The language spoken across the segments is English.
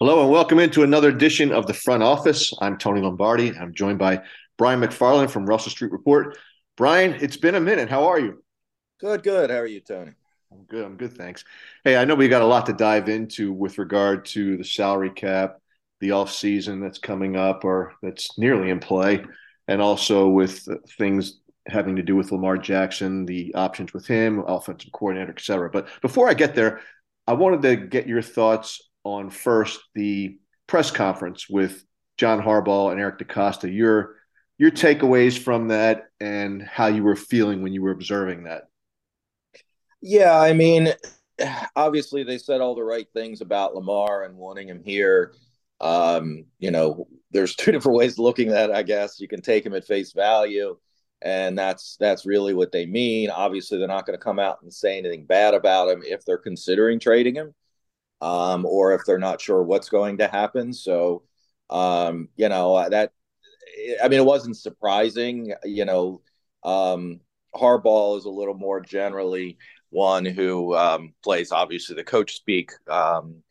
Hello and welcome into another edition of the Front Office. I'm Tony Lombardi. I'm joined by Brian McFarland from Russell Street Report. Brian, it's been a minute. How are you? Good, good. How are you, Tony? I'm good. I'm good. Thanks. Hey, I know we got a lot to dive into with regard to the salary cap, the off season that's coming up or that's nearly in play, and also with things having to do with Lamar Jackson, the options with him, offensive coordinator, et cetera. But before I get there, I wanted to get your thoughts on first the press conference with John Harbaugh and Eric DeCosta. Your your takeaways from that and how you were feeling when you were observing that. Yeah, I mean, obviously they said all the right things about Lamar and wanting him here. Um, you know, there's two different ways of looking at it, I guess. You can take him at face value, and that's that's really what they mean. Obviously, they're not going to come out and say anything bad about him if they're considering trading him um, or if they're not sure what's going to happen. So, um, you know, that, I mean, it wasn't surprising. You know, um, Harbaugh is a little more generally one who um, plays, obviously, the coach speak. Um,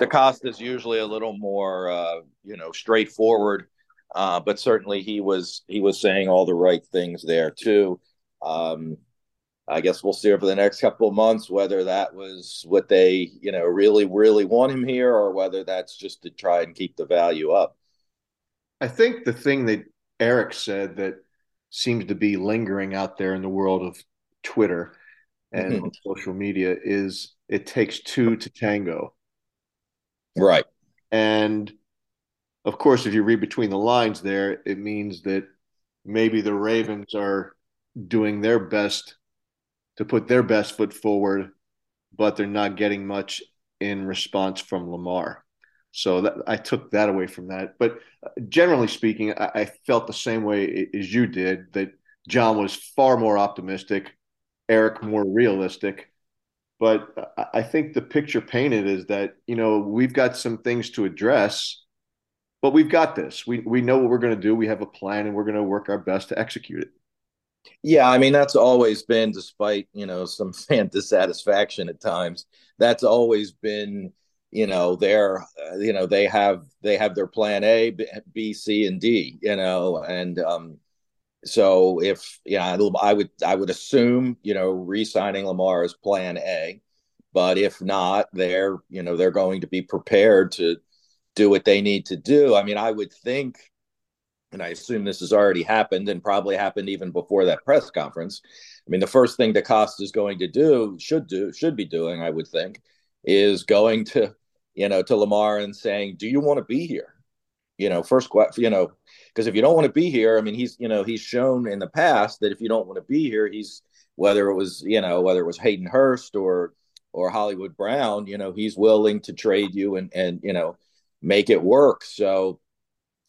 DeCosta is usually a little more, uh, you know, straightforward. Uh, but certainly he was he was saying all the right things there too. Um, I guess we'll see over the next couple of months whether that was what they, you know, really, really want him here or whether that's just to try and keep the value up. I think the thing that Eric said that seems to be lingering out there in the world of Twitter and mm-hmm. social media is it takes two to tango. Right. And of course, if you read between the lines there, it means that maybe the Ravens are doing their best to put their best foot forward, but they're not getting much in response from Lamar. So that, I took that away from that. But uh, generally speaking, I, I felt the same way as you did that John was far more optimistic, Eric more realistic. But uh, I think the picture painted is that, you know, we've got some things to address, but we've got this. We, we know what we're going to do. We have a plan and we're going to work our best to execute it. Yeah, I mean that's always been, despite you know some fan dissatisfaction at times. That's always been, you know, their, uh, you know, they have they have their plan A, B, C, and D. You know, and um, so if yeah, I would I would assume you know re-signing Lamar is plan A, but if not, they're you know they're going to be prepared to do what they need to do. I mean, I would think and I assume this has already happened and probably happened even before that press conference. I mean, the first thing DeCosta is going to do, should do, should be doing, I would think, is going to, you know, to Lamar and saying, "Do you want to be here?" You know, first, you know, because if you don't want to be here, I mean, he's, you know, he's shown in the past that if you don't want to be here, he's whether it was, you know, whether it was Hayden Hurst or or Hollywood Brown, you know, he's willing to trade you and and you know make it work. So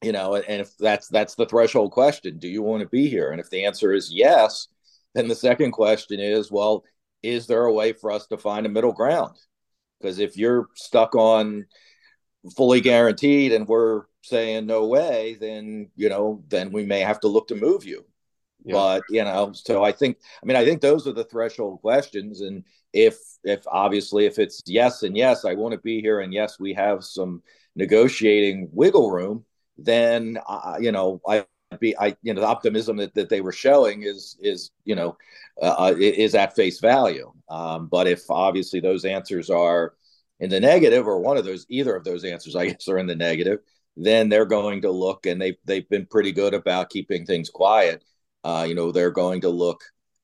you know and if that's that's the threshold question do you want to be here? And if the answer is yes then the second question is well is there a way for us to find a middle ground? Because if you're stuck on fully guaranteed and we're saying no way then you know then we may have to look to move you. Yeah. but you know so i think i mean i think those are the threshold questions. And if if obviously if it's yes and yes i want to be here and yes we have some negotiating wiggle room then uh, you know I be I you know the optimism that, that they were showing is is you know uh, uh is at face value. Um, but if obviously those answers are in the negative or one of those either of those answers I guess are in the negative, then they're going to look and they they've been pretty good about keeping things quiet. Uh, you know they're going to look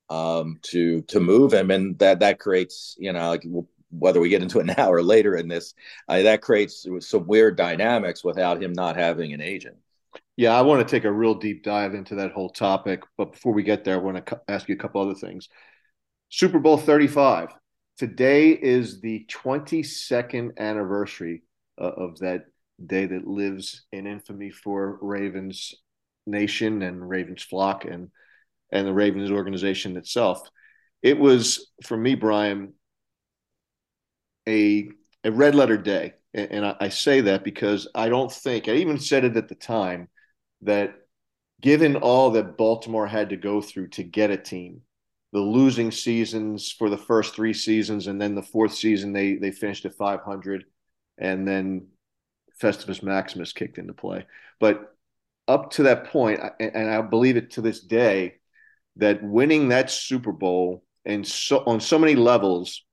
um, to to move him, and that that creates you know like whether we get into it now or later in this, uh, that creates some weird dynamics without him not having an agent. Yeah, I want to take a real deep dive into that whole topic. But before we get there, I want to ask you a couple other things. Super Bowl 35. Today is the 22nd anniversary uh, of that day that lives in infamy for Ravens Nation and Ravens flock and and the Ravens organization itself. It was for me, Brian, a a red letter day, and, and I, I say that because I don't think I even said it at the time that given all that Baltimore had to go through to get a team, the losing seasons for the first three seasons, and then the fourth season they they finished at 500, and then Festivus Maximus kicked into play. But up to that point, and I believe it to this day, that winning that Super Bowl and so on so many levels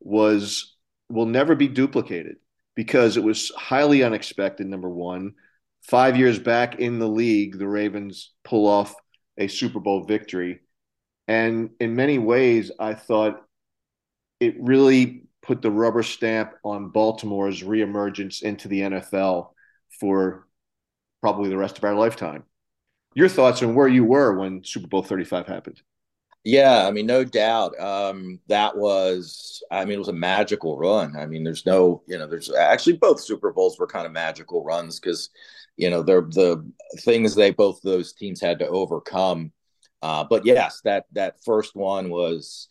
was will never be duplicated because it was highly unexpected. Number one, five years back in the league, the Ravens pull off a Super Bowl victory, and in many ways, I thought it really put the rubber stamp on Baltimore's reemergence into the NFL for probably the rest of our lifetime. Your thoughts on where you were when Super Bowl 35 happened? Yeah, I mean, no doubt. Um, that was, I mean, it was a magical run. I mean, there's no, you know, there's actually both Super Bowls were kind of magical runs because, you know, they're the things they both those teams had to overcome. Uh, but yes, that that first one was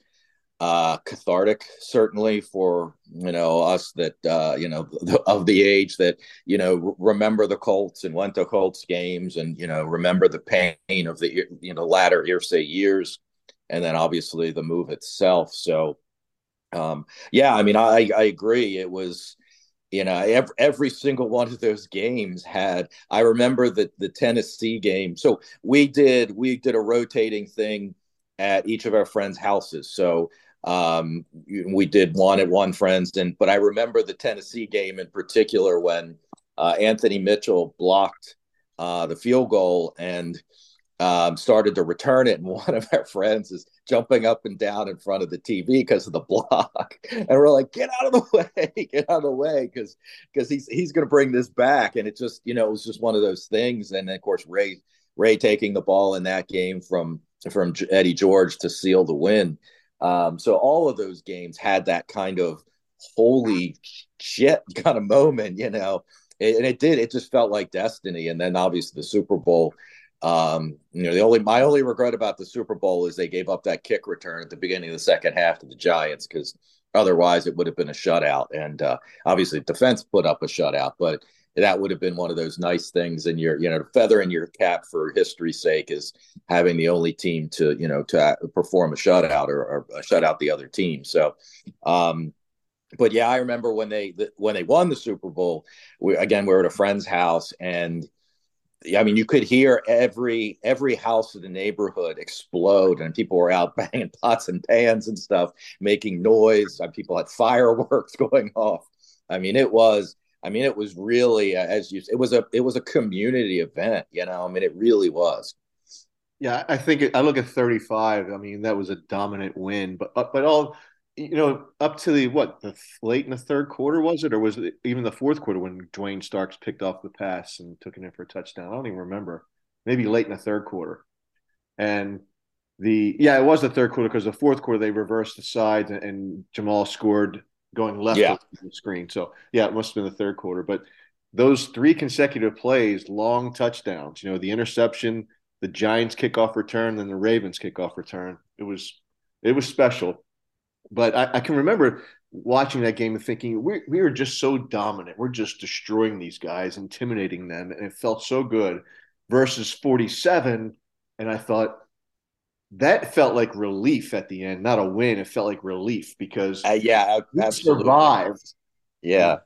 uh, cathartic, certainly for you know us that uh, you know of the age that you know remember the Colts and went to Colts games and you know remember the pain of the you know latter Irsay years, and then obviously the move itself. So, um, yeah, I mean, I I agree. It was you know every, every single one of those games had i remember the the tennessee game so we did we did a rotating thing at each of our friends houses so um, we did one at one friend's, and but I remember the Tennessee game in particular when uh, Anthony Mitchell blocked uh, the field goal and um, started to return it, and one of our friends is jumping up and down in front of the TV because of the block, and we're like, "Get out of the way! Get out of the way!" Because because he's he's going to bring this back, and it just you know it was just one of those things, and of course Ray Ray taking the ball in that game from from Eddie George to seal the win. Um, so all of those games had that kind of holy shit kind of moment, you know, and it did. It just felt like destiny. And then obviously the Super Bowl. Um, you know, the only my only regret about the Super Bowl is they gave up that kick return at the beginning of the second half to the Giants because otherwise it would have been a shutout. And uh, obviously defense put up a shutout, but that would have been one of those nice things in your you know feather in your cap for history's sake is having the only team to you know to perform a shutout or, or shut out the other team so um but yeah i remember when they when they won the super bowl we again we were at a friend's house and I mean, you could hear every every house in the neighborhood explode, and people were out banging pots and pans and stuff, making noise. People had fireworks going off. I mean, it was I mean, it was really uh, as you. It was a it was a community event. You know, I mean, it really was. Yeah, I think it, I look at 35. I mean, that was a dominant win, but uh, but all you know, up to the what the late in the third quarter was it, or was it even the fourth quarter when Duane Starks picked off the pass and took it in for a touchdown? I don't even remember. Maybe late in the third quarter, and the yeah, it was the third quarter because the fourth quarter they reversed the sides and, and Jamal scored going left yeah. of the screen. So yeah, it must have been the third quarter. But those three consecutive plays, long touchdowns. You know, the interception, the Giants kickoff return, then the Ravens kickoff return. It was it was special. But I, I can remember watching that game and thinking we we were just so dominant. We're just destroying these guys, intimidating them, and it felt so good. Versus forty seven, and I thought that felt like relief at the end, not a win. It felt like relief because uh, yeah, absolutely. survived. Yeah,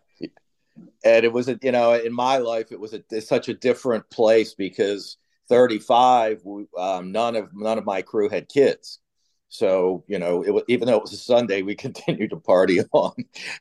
and it was a you know in my life it was a such a different place because 35 um, none of none of my crew had kids so you know it was even though it was a sunday we continued to party on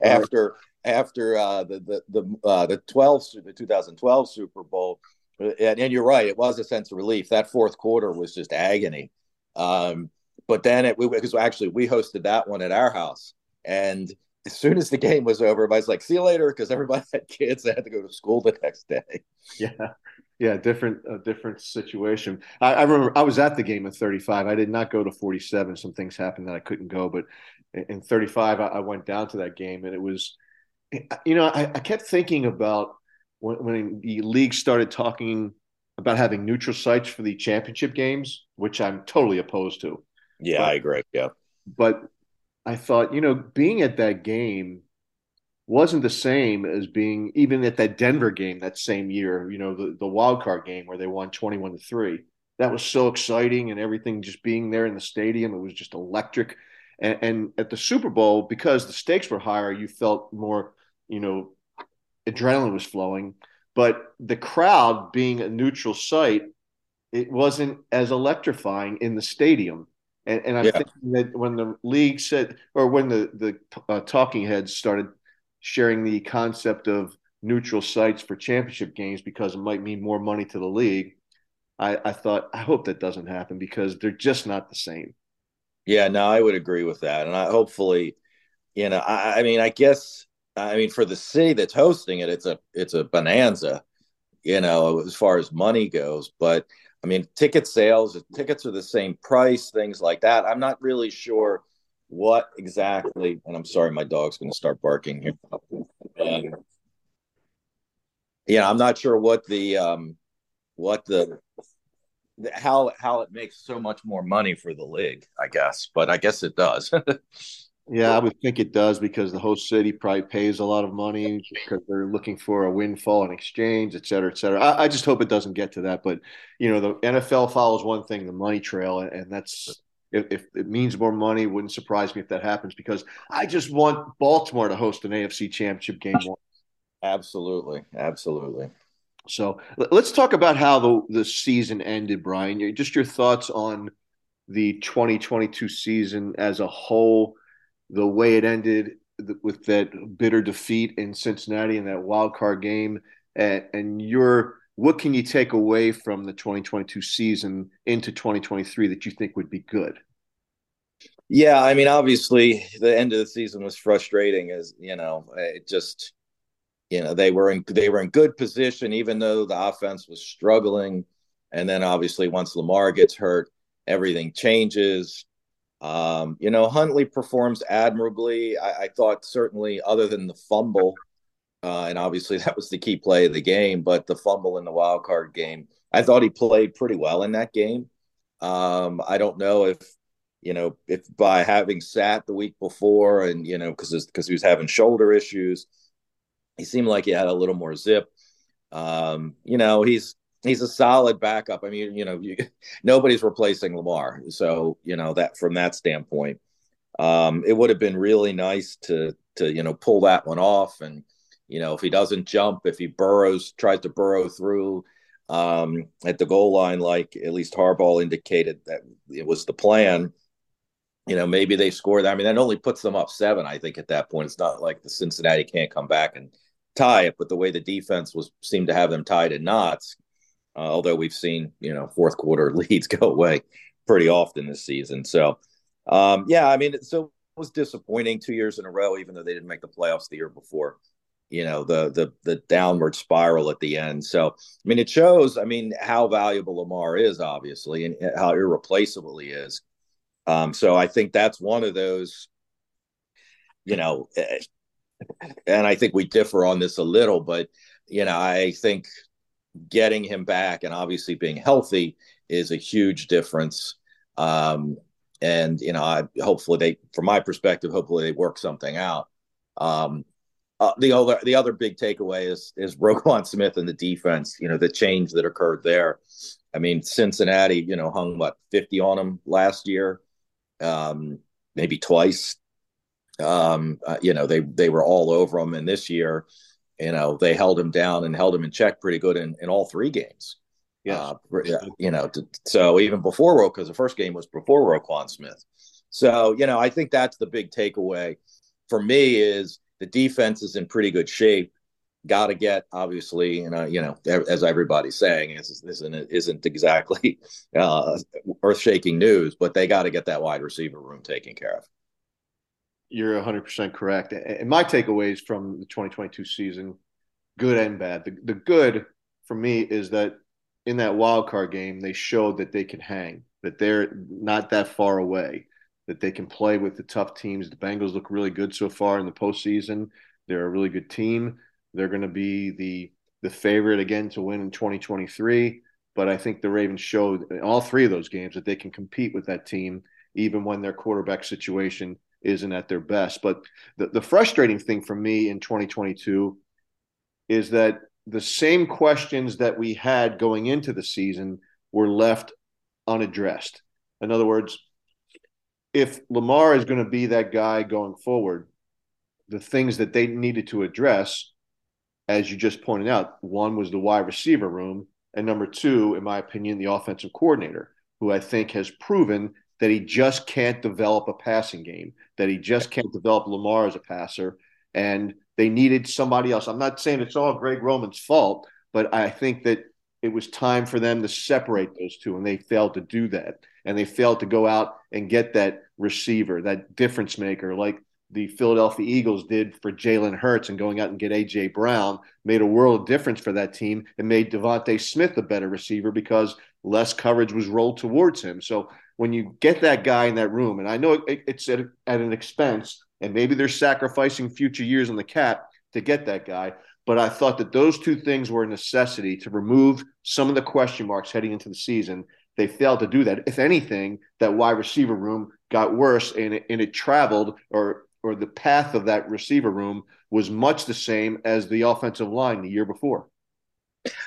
after after uh, the the the uh, the 12 the 2012 super bowl. And, and you're right it was a sense of relief. That fourth quarter was just agony. Um, but then it because actually we hosted that one at our house, and as soon as the game was over, everybody's like, "See you later," because everybody had kids that had to go to school the next day. Yeah, yeah, different, a different situation. I, I, remember I was at the game at 35. I did not go to 47. Some things happened that I couldn't go, but in 35, I, I went down to that game, and it was, you know, I, I kept thinking about when, when the league started talking about having neutral sites for the championship games, which I'm totally opposed to. Yeah, but, I agree. Yeah. But I thought, you know, being at that game wasn't the same as being even at that Denver game that same year, you know, the, the wild card game where they won 21 to 3. That was so exciting and everything just being there in the stadium. It was just electric. And, and at the Super Bowl, because the stakes were higher, you felt more, you know, adrenaline was flowing, but the crowd being a neutral site, it wasn't as electrifying in the stadium. And, and I yeah. think that when the league said, or when the the uh, talking heads started sharing the concept of neutral sites for championship games because it might mean more money to the league, I, I thought I hope that doesn't happen because they're just not the same. Yeah, no, I would agree with that, and I hopefully, you know, I, I mean, I guess, I mean, for the city that's hosting it, it's a it's a bonanza, you know, as far as money goes. But I mean, ticket sales, tickets are the same price, things like that. I'm not really sure what exactly, and I'm sorry, my dog's going to start barking here. And, yeah, I'm not sure what the um, what the how how it makes so much more money for the league, I guess. But I guess it does. yeah, I would think it does because the host city probably pays a lot of money because they're looking for a windfall in exchange, et cetera, et cetera. I, I just hope it doesn't get to that. But you know, the NFL follows one thing, the money trail, and that's if, if, it means more money, wouldn't surprise me if that happens because I just want Baltimore to host an AFC championship game. Absolutely. Absolutely. So let's talk about how the, the season ended, Brian. Just your thoughts on the 2022 season as a whole, the way it ended with that bitter defeat in Cincinnati in that wild card game, and, and your what can you take away from the 2022 season into 2023 that you think would be good? Yeah, I mean, obviously, the end of the season was frustrating. As you know, it just you know they were in they were in good position even though the offense was struggling and then obviously once lamar gets hurt everything changes um, you know huntley performs admirably I, I, thought certainly other than the fumble uh, and obviously that was the key play of the game but the fumble in the wild card game i thought he played pretty well in that game um, i don't know if you know if by having sat the week before and you know because because he was having shoulder issues he seemed like he had a little more zip. Um, you know, he's he's a solid backup. I mean, you know, you, nobody's replacing Lamar, so you know that from that standpoint, um, it would have been really nice to to you know pull that one off. And you know, if he doesn't jump, if he burrows, tries to burrow through um, at the goal line, like at least Harbaugh indicated that it was the plan. You know, maybe they score that. I mean, that only puts them up seven. I think at that point, it's not like the Cincinnati can't come back and tie it, but the way the defense was seemed to have them tied in knots. Uh, although we've seen you know fourth quarter leads go away pretty often this season. So um, yeah, I mean, so it was disappointing two years in a row, even though they didn't make the playoffs the year before. You know the the the downward spiral at the end. So I mean, it shows. I mean, how valuable Lamar is, obviously, and how irreplaceable he is. Um, so I think that's one of those. You know, eh, and I think we differ on this a little, but you know, I think getting him back and obviously being healthy is a huge difference. Um, and you know, I, hopefully they, from my perspective, hopefully they work something out. Um, uh, the other the other big takeaway is is Roquan Smith and the defense. You know, the change that occurred there. I mean, Cincinnati, you know, hung what fifty on him last year, um, maybe twice. Um, uh, you know, they they were all over him, and this year, you know, they held him down and held him in check pretty good in, in all three games. Yeah, uh, you know, to, so even before Ro, because the first game was before Roquan Smith. So you know, I think that's the big takeaway for me is the defense is in pretty good shape. Got to get obviously, know, you know, as everybody's saying, is isn't isn't exactly uh, earth shaking news, but they got to get that wide receiver room taken care of you're 100% correct. And my takeaways from the 2022 season, good and bad. The, the good for me is that in that wild card game, they showed that they can hang, that they're not that far away, that they can play with the tough teams. The Bengals look really good so far in the postseason. They're a really good team. They're going to be the the favorite again to win in 2023. But I think the Ravens showed in all three of those games that they can compete with that team, even when their quarterback situation isn't at their best. But the, the frustrating thing for me in 2022 is that the same questions that we had going into the season were left unaddressed. In other words, if Lamar is going to be that guy going forward, the things that they needed to address as you just pointed out, one was the wide receiver room, and number two, in my opinion, the offensive coordinator, who I think has proven that he just can't develop a passing game, that he just can't develop Lamar as a passer. And they needed somebody else. I'm not saying it's all Greg Roman's fault, but I think that it was time for them to separate those two, and they failed to do that. And they failed to go out and get that receiver, that difference maker, like the Philadelphia Eagles did for Jalen Hurts and going out and get AJ Brown made a world of difference for that team and made DeVonta Smith a better receiver because less coverage was rolled towards him. So when you get that guy in that room, and I know it, it's at, at an expense, and maybe they're sacrificing future years on the cap to get that guy, but I thought that those two things were a necessity to remove some of the question marks heading into the season. They failed to do that. If anything, that wide receiver room got worse and it, and it traveled or or the path of that receiver room was much the same as the offensive line the year before.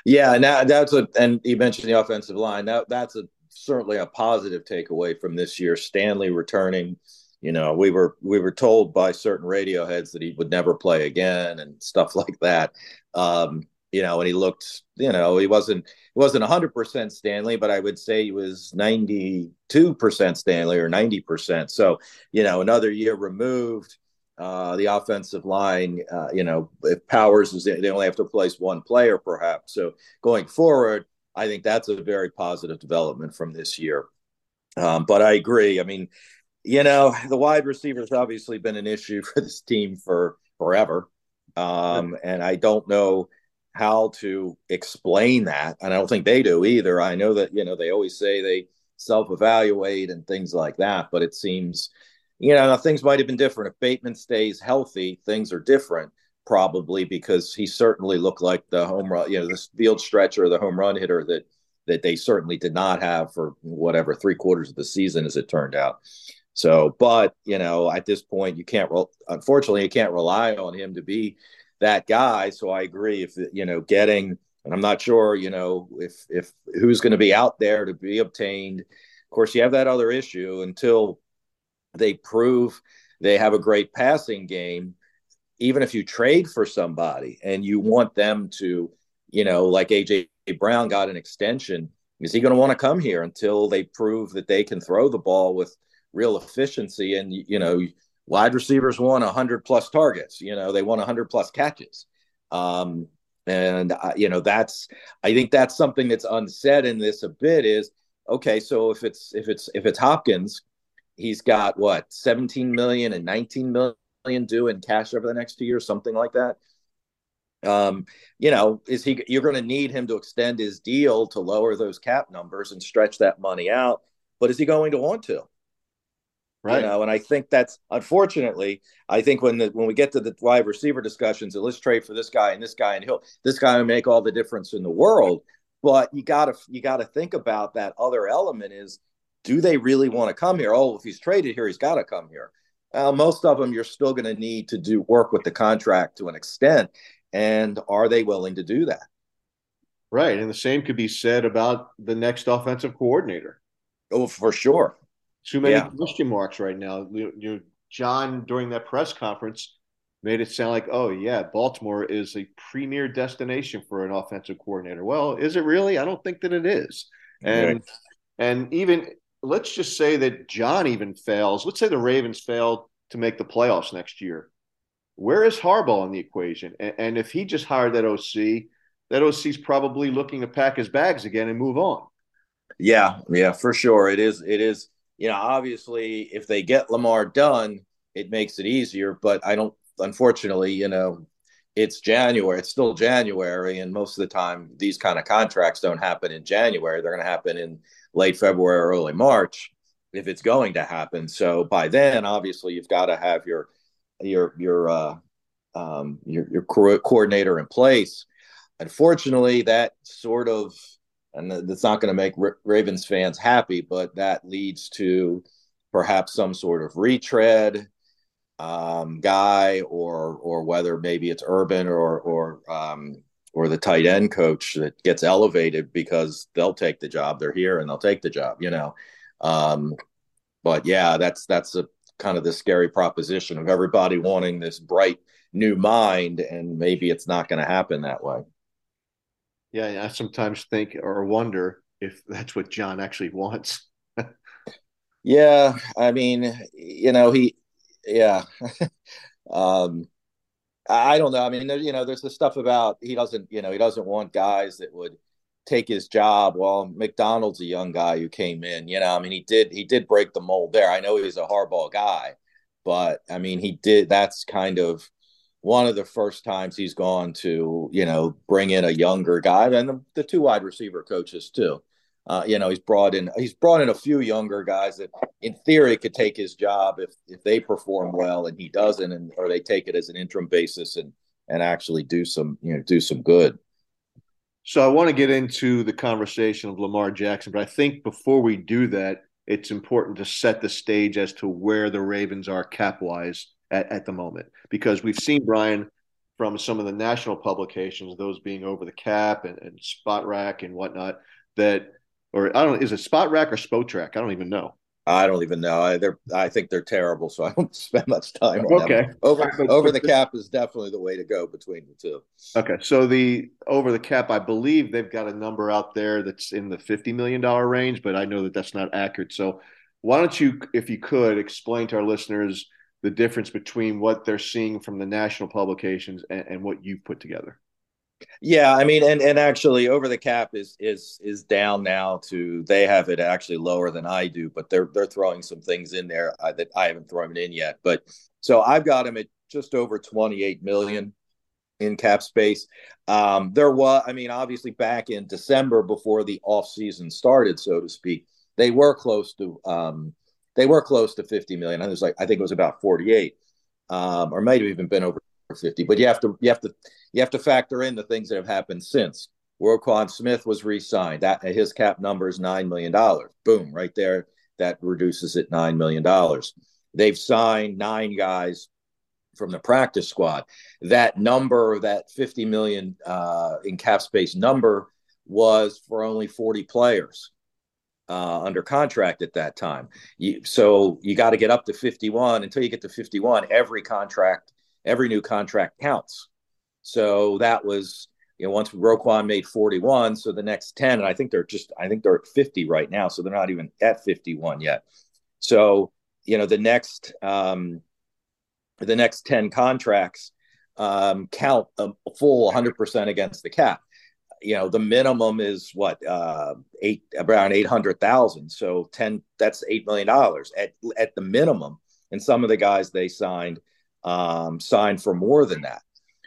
Yeah, and that, that's a and you mentioned the offensive line. That that's a certainly a positive takeaway from this year. Stanley returning. You know, we were we were told by certain radio heads that he would never play again and stuff like that. Um, you know, and he looked, you know, he wasn't he wasn't 100% Stanley, but I would say he was 92% Stanley or 90%. So, you know, another year removed. Uh, the offensive line, uh, you know, if Powers is they only have to replace one player, perhaps. So going forward, I think that's a very positive development from this year. Um, but I agree. I mean, you know, the wide receivers obviously been an issue for this team for forever. Um, and I don't know how to explain that. And I don't think they do either. I know that, you know, they always say they self evaluate and things like that, but it seems, you know, things might have been different. If Bateman stays healthy, things are different probably because he certainly looked like the home run, you know, the field stretcher, the home run hitter that that they certainly did not have for whatever three quarters of the season, as it turned out. So, but you know, at this point, you can't. Unfortunately, you can't rely on him to be that guy. So I agree. If you know, getting, and I'm not sure, you know, if if who's going to be out there to be obtained. Of course, you have that other issue until they prove they have a great passing game. Even if you trade for somebody and you want them to, you know, like AJ Brown got an extension, is he going to want to come here until they prove that they can throw the ball with real efficiency? And you know, wide receivers want 100 plus targets you know they want 100 plus catches um, and uh, you know that's i think that's something that's unsaid in this a bit is okay so if it's if it's if it's hopkins he's got what 17 million and 19 million due in cash over the next two years something like that um, you know, is he you're going to need him to extend his deal to lower those cap numbers and stretch that money out, but is he going to want to? Right. You know, and I think that's unfortunately, I think when the when we get to the wide receiver discussions, and let's trade for this guy and this guy, and he'll this guy will make all the difference in the world. But you gotta you gotta think about that other element is do they really want to come here? Oh, if he's traded here, he's gotta come here. Well, most of them you're still gonna need to do work with the contract to an extent. And are they willing to do that? Right. And the same could be said about the next offensive coordinator. Oh, for sure too many yeah. question marks right now. You, you, John during that press conference made it sound like, oh yeah, Baltimore is a premier destination for an offensive coordinator. Well, is it really? I don't think that it is. And and even let's just say that John even fails. Let's say the Ravens fail to make the playoffs next year. Where is Harbaugh in the equation? And, and if he just hired that OC, that OC's probably looking to pack his bags again and move on. Yeah, yeah, for sure. It is. It is you know, obviously, if they get Lamar done, it makes it easier. But I don't, unfortunately, you know, it's January. It's still January, and most of the time, these kind of contracts don't happen in January. They're going to happen in late February or early March, if it's going to happen. So by then, obviously, you've got to have your your your uh, um, your your co- coordinator in place. Unfortunately, that sort of and that's not going to make Ravens fans happy, but that leads to perhaps some sort of retread um, guy, or or whether maybe it's Urban or or um, or the tight end coach that gets elevated because they'll take the job. They're here and they'll take the job, you know. Um, but yeah, that's that's a kind of the scary proposition of everybody wanting this bright new mind, and maybe it's not going to happen that way. Yeah, I sometimes think or wonder if that's what John actually wants. yeah, I mean, you know, he, yeah, um, I don't know. I mean, you know, there's the stuff about he doesn't, you know, he doesn't want guys that would take his job. Well, Macdonald's a young guy who came in. You know, I mean, he did he did break the mold there. I know he's a Harbaugh guy, but I mean, he did. That's kind of one of the first times he's gone to you know bring in a younger guy, and the, the two wide receiver coaches too. Uh, you know, he's brought in he's brought in a few younger guys that, in theory, could take his job if if they perform well and he doesn't, and or they take it as an interim basis and and actually do some you know do some good. So I want to get into the conversation of Lamar Jackson, but I think before we do that, it's important to set the stage as to where the Ravens are cap wise at, at the moment, because we've seen Brian from some of the national publications, those being over the cap and, and Spotrac and whatnot, that or I don't is it Spotrac or Spotrac? I don't even know. I don't even know. I, they're I think they're terrible, so I don't spend much time on okay. them. Over over the cap is definitely the way to go between the two. Okay, so the over the cap, I believe they've got a number out there that's in the fifty million dollar range, but I know that that's not accurate. So why don't you, if you could, explain to our listeners the difference between what they're seeing from the national publications and, and what you've put together? Yeah, I mean, and and actually, over the cap is is is down now to they have it actually lower than I do, but they're they're throwing some things in there uh, that I haven't thrown in yet. But so I've got them at just over twenty eight million in cap space. Um, there was, I mean, obviously back in December before the off season started, so to speak, they were close to um, they were close to fifty million. I was like, I think it was about forty eight, um, or might have even been over 50 but you have to you have to you have to factor in the things that have happened since. Roquan Smith was re-signed. That his cap number is nine million dollars. Boom right there. That reduces it nine million dollars. They've signed nine guys from the practice squad. That number that 50 million uh, in cap space number was for only 40 players uh, under contract at that time. You, so you got to get up to 51. Until you get to 51, every contract every new contract counts. So that was, you know, once Roquan made 41, so the next 10, and I think they're just, I think they're at 50 right now. So they're not even at 51 yet. So, you know, the next, um, the next 10 contracts um, count a full 100% against the cap. You know, the minimum is what, uh, eight, around 800,000. So 10, that's $8 million at, at the minimum. And some of the guys they signed, um, signed for more than that.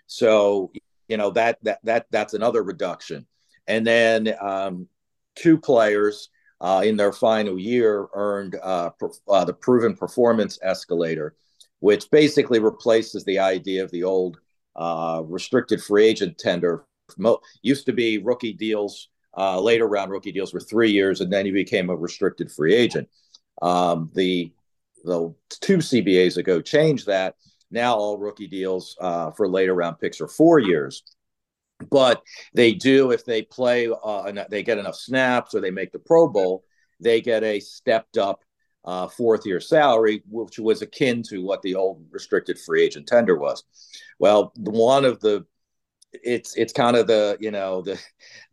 So you know that that that that's another reduction. And then um, two players uh, in their final year earned uh, uh, the proven performance escalator, which basically replaces the idea of the old uh, restricted free agent tender. Used to be rookie deals. Uh, later round rookie deals were three years, and then you became a restricted free agent. Um, the the two CBAs ago changed that now all rookie deals uh, for later round picks are four years. But they do if they play, uh, they get enough snaps or they make the Pro Bowl, they get a stepped up uh, fourth year salary, which was akin to what the old restricted free agent tender was. Well, one of the it's it's kind of the you know the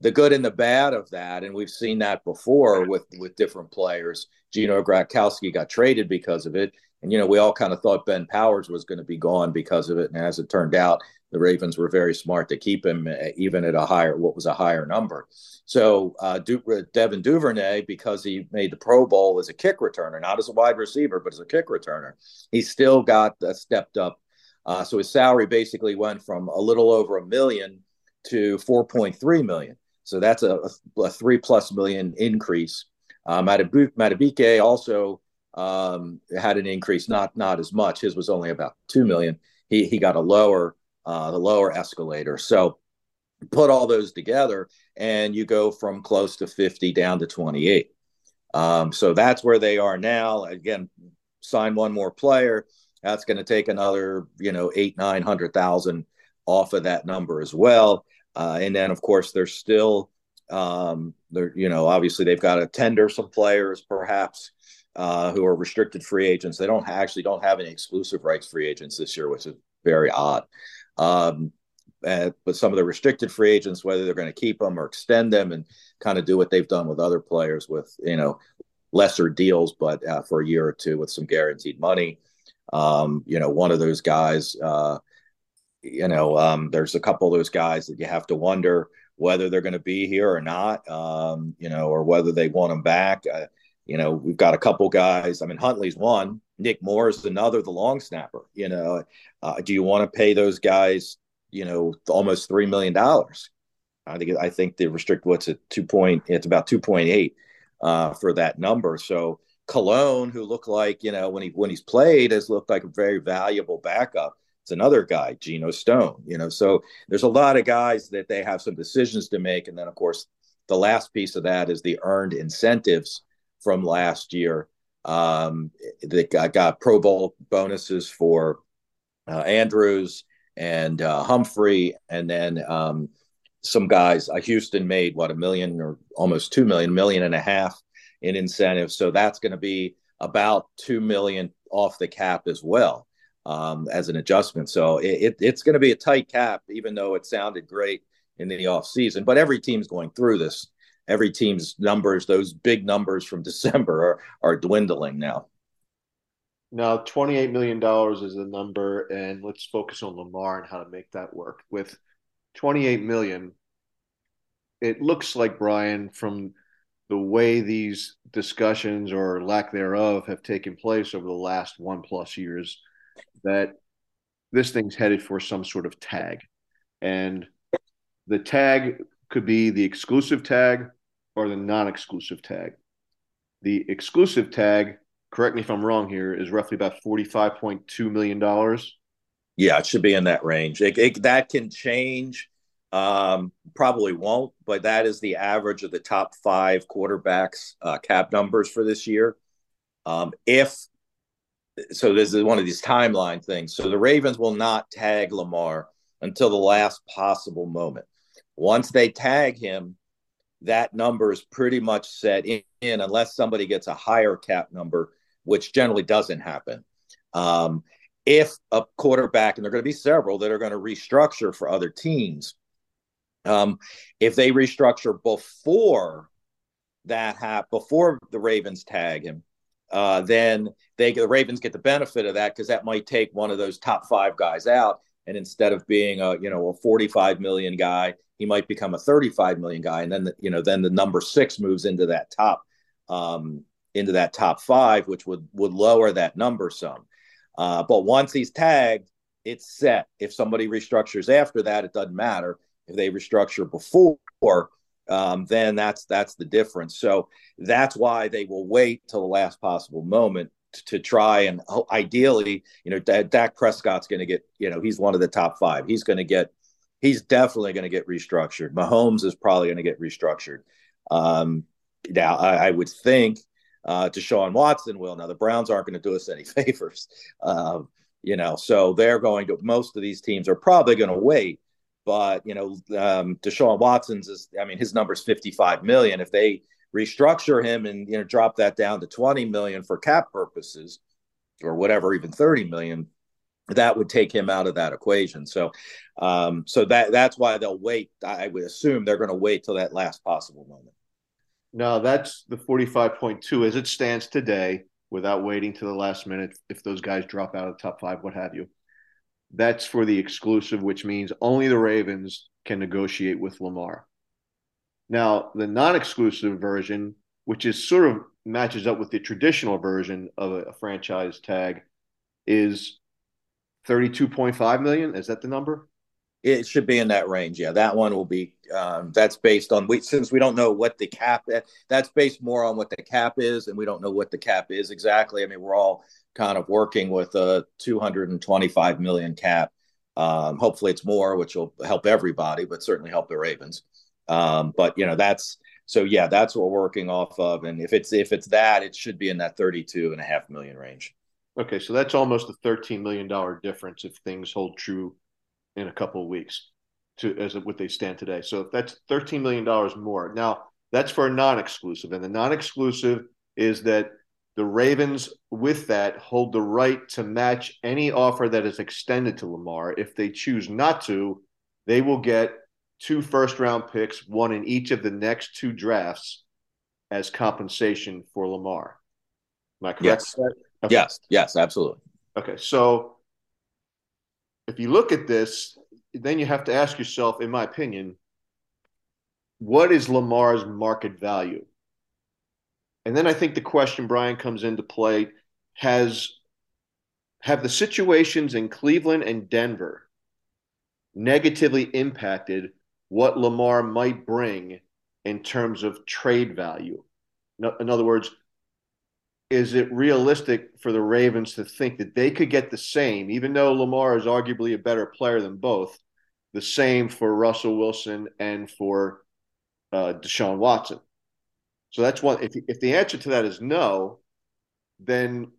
the good and the bad of that, and we've seen that before with with different players. Gino Gradkowski got traded because of it. And, you know, we all kind of thought Ben Powers was going to be gone because of it. And as it turned out, the Ravens were very smart to keep him uh, even at a higher, what was a higher number. So uh, du- uh, Devin Duvernay, because he made the Pro Bowl as a kick returner, not as a wide receiver, but as a kick returner, he still got uh, stepped up. Uh, so his salary basically went from a little over a million to 4.3 million. So that's a, a three plus million increase. Uh, Madubuike also um, had an increase, not not as much. His was only about two million. He he got a lower uh, the lower escalator. So put all those together, and you go from close to fifty down to twenty eight. Um, so that's where they are now. Again, sign one more player. That's going to take another, you know, eight nine hundred thousand off of that number as well. Uh, and then, of course, there's still, um, they're, you know, obviously they've got to tender some players, perhaps uh, who are restricted free agents. They don't actually don't have any exclusive rights free agents this year, which is very odd. Um, uh, but some of the restricted free agents, whether they're going to keep them or extend them, and kind of do what they've done with other players with you know lesser deals, but uh, for a year or two with some guaranteed money. Um, you know, one of those guys. Uh, you know, um, there's a couple of those guys that you have to wonder whether they're going to be here or not. Um, you know, or whether they want them back. Uh, you know, we've got a couple guys. I mean, Huntley's one. Nick Moore is another, the long snapper. You know, uh, do you want to pay those guys you know almost three million dollars. I think I think the restrict what's at two point it's about two point eight uh, for that number. So Colon, who looked like you know when he when he's played, has looked like a very valuable backup. It's another guy, Geno Stone. You know, so there's a lot of guys that they have some decisions to make, and then of course the last piece of that is the earned incentives from last year. Um, that got, got Pro Bowl bonuses for uh, Andrews and uh, Humphrey, and then um, some guys. Uh, Houston made what a million or almost two million, million and a half in incentives. So that's going to be about two million off the cap as well um, as an adjustment. So it, it, it's going to be a tight cap, even though it sounded great in the off season. But every team's going through this. Every team's numbers, those big numbers from December, are, are dwindling now. Now, $28 million is the number, and let's focus on Lamar and how to make that work. With 28 million, it looks like, Brian, from the way these discussions or lack thereof have taken place over the last one plus years, that this thing's headed for some sort of tag. And the tag could be the exclusive tag or the non exclusive tag. The exclusive tag correct me if I'm wrong here, is roughly about $45.2 million. Yeah, it should be in that range. It, it, that can change. Um, probably won't, but that is the average of the top five quarterbacks uh, cap numbers for this year. Um, if so, this is one of these timeline things. So the Ravens will not tag Lamar until the last possible moment. Once they tag him, that number is pretty much set in, unless somebody gets a higher cap number which generally doesn't happen. Um, if a quarterback, and there are going to be several that are going to restructure for other teams, um, if they restructure before that hap- before the Ravens tag him, uh, then they the Ravens get the benefit of that because that might take one of those top five guys out, and instead of being a you know a 45 million guy, he might become a 35 million guy, and then the, you know then the number six moves into that top um, into that top five, which would would lower that number some. Uh, but once he's tagged, it's set. If somebody restructures after that, it doesn't matter. If they restructure before, um, then that's that's the difference. So that's why they will wait till the last possible moment to, try and ideally, you know, Dak Prescott's going to get, you know, he's one of the top five. He's going to get, he's definitely going to get restructured. Mahomes is probably going to get restructured. Um, now, I, I would think uh, Deshaun Watson will. Now the Browns aren't going to do us any favors, um, you know. So they're going to. Most of these teams are probably going to wait, but you know, um, Deshaun Watson's is. I mean, his number's fifty-five million. If they restructure him and you know drop that down to twenty million for cap purposes, or whatever, even thirty million, that would take him out of that equation. So, um, so that that's why they'll wait. I would assume they're going to wait till that last possible moment. No, that's the 45.2 as it stands today without waiting to the last minute if those guys drop out of the top five, what have you. That's for the exclusive, which means only the Ravens can negotiate with Lamar. Now, the non exclusive version, which is sort of matches up with the traditional version of a, a franchise tag, is 32.5 million. Is that the number? It should be in that range. Yeah, that one will be. Um, that's based on we since we don't know what the cap. That's based more on what the cap is, and we don't know what the cap is exactly. I mean, we're all kind of working with a 225 million cap. Um, hopefully, it's more, which will help everybody, but certainly help the Ravens. Um, but you know, that's so yeah, that's what we're working off of. And if it's if it's that, it should be in that 32 and a half million range. Okay, so that's almost a 13 million dollar difference if things hold true in a couple of weeks to as what they stand today. So that's thirteen million dollars more. Now that's for a non-exclusive, and the non-exclusive is that The Ravens, with that, hold the right to match any offer that is extended to Lamar. If they choose not to, they will get two first round picks, one in each of the next two drafts, as compensation for Lamar. Am I correct? Yes. Okay. Yes. Yes. Absolutely. Okay. So if you look at this, then you have to ask yourself, in my opinion, what is Lamar's market value? And then I think the question, Brian, comes into play: Has have the situations in Cleveland and Denver negatively impacted what Lamar might bring in terms of trade value? In other words, is it realistic for the Ravens to think that they could get the same, even though Lamar is arguably a better player than both, the same for Russell Wilson and for uh, Deshaun Watson? So that's one. If, if the answer to that is no, then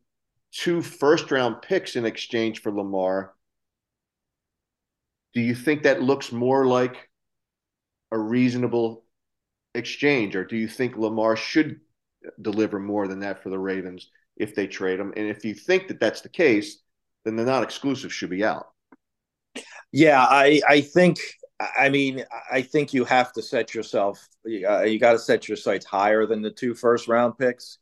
two first round picks in exchange for Lamar, do you think that looks more like a reasonable exchange, or do you think Lamar should deliver more than that for the Ravens if they trade him. And if you think that that's the case, then the non exclusive should be out. Yeah, I I think I mean I think you have to set yourself uh, you got to set your sights higher than the two first round picks,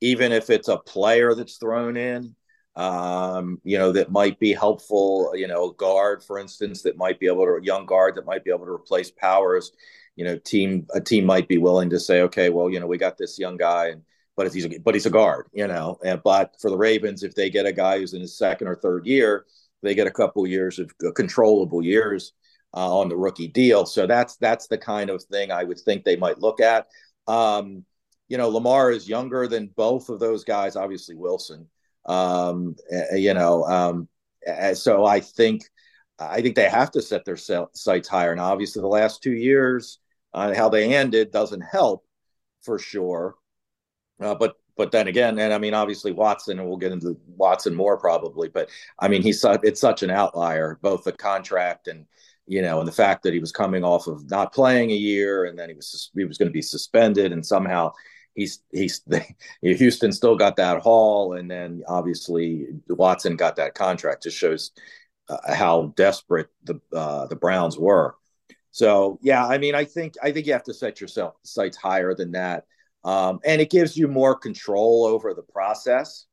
even if it's a player that's thrown in. Um, you know that might be helpful. You know, guard, for instance, that might be able to young guard that might be able to replace Powers you know, team a team might be willing to say, okay, well, you know, we got this young guy, and but he's a, but he's a guard, you know. And but for the Ravens, if they get a guy who's in his second or third year, they get a couple years of controllable years uh, on the rookie deal. So that's that's the kind of thing I would think they might look at. Um, you know, Lamar is younger than both of those guys. Obviously, Wilson. Um, you know, um, so I think I think they have to set their sights higher. And obviously, the last two years, uh, how they ended doesn't help for sure. Uh, but but then again, and I mean, obviously Watson, and we'll get into Watson more probably. But I mean, he's it's such an outlier, both the contract and you know, and the fact that he was coming off of not playing a year, and then he was he was going to be suspended, and somehow he's he's Houston still got that haul, and then obviously Watson got that contract. Just shows uh, how desperate the uh, the Browns were. So yeah, I mean, I think I think you have to set yourself sights higher than that, um, and it gives you more control over the process.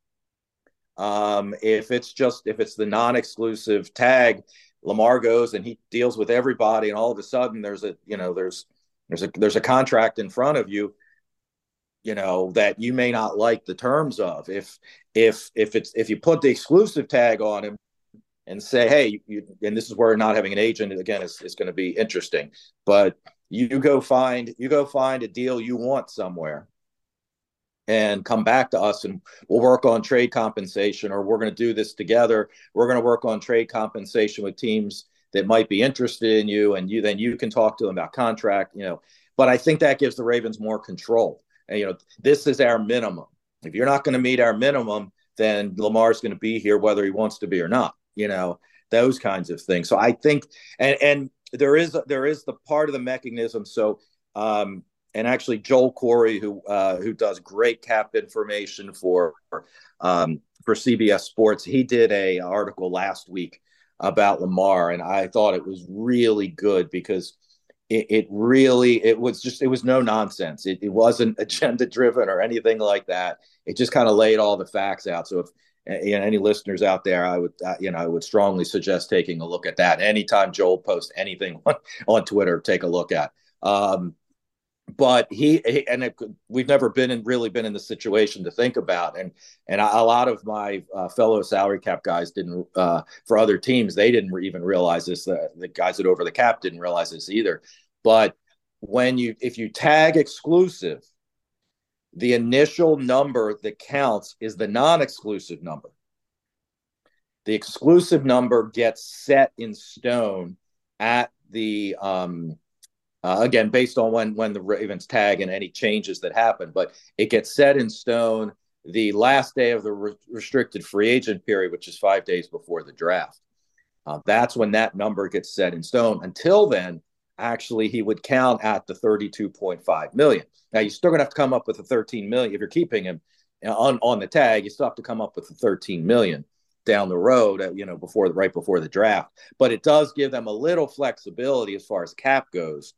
Um, if it's just if it's the non-exclusive tag, Lamar goes and he deals with everybody, and all of a sudden there's a you know there's there's a there's a contract in front of you, you know that you may not like the terms of. If if if it's if you put the exclusive tag on him, and say, hey, you, and this is where not having an agent again is, is going to be interesting. But you go find you go find a deal you want somewhere and come back to us and we'll work on trade compensation or we're going to do this together. We're going to work on trade compensation with teams that might be interested in you and you then you can talk to them about contract you know. But i think that gives the ravens more control. And you know this is our minimum. If you're not going to meet our minimum then lamar's going to be here whether he wants to be or not you know those kinds of things. So i think and and there is there is the part of the mechanism. So um and actually joel Corry, who uh who does great cap information for um for cbs sports he did a article last week about lamar and i thought it was really good because it, it really it was just it was no nonsense. It, it wasn't agenda driven or anything like that. It just kind of laid all the facts out. So if know, any listeners out there, I would, uh, you know, I would strongly suggest taking a look at that. Anytime Joel posts anything on, on Twitter, take a look at. Um, but he, he and it, we've never been in really been in the situation to think about, and and a lot of my uh, fellow salary cap guys didn't. Uh, for other teams, they didn't even realize this. The, the guys that over the cap didn't realize this either. But when you if you tag exclusive the initial number that counts is the non exclusive number. The exclusive number gets set in stone at the, um, uh, again, based on when, when the Ravens tag and any changes that happen, but it gets set in stone the last day of the re- restricted free agent period, which is five days before the draft. Uh, that's when that number gets set in stone. Until then, actually he would count at the 32.5 million. Now you're still going to have to come up with the 13 million if you're keeping him. on on the tag. You still have to come up with the 13 million down the road, uh, you know, before right before the draft. But it does give them a little flexibility as far as cap goes.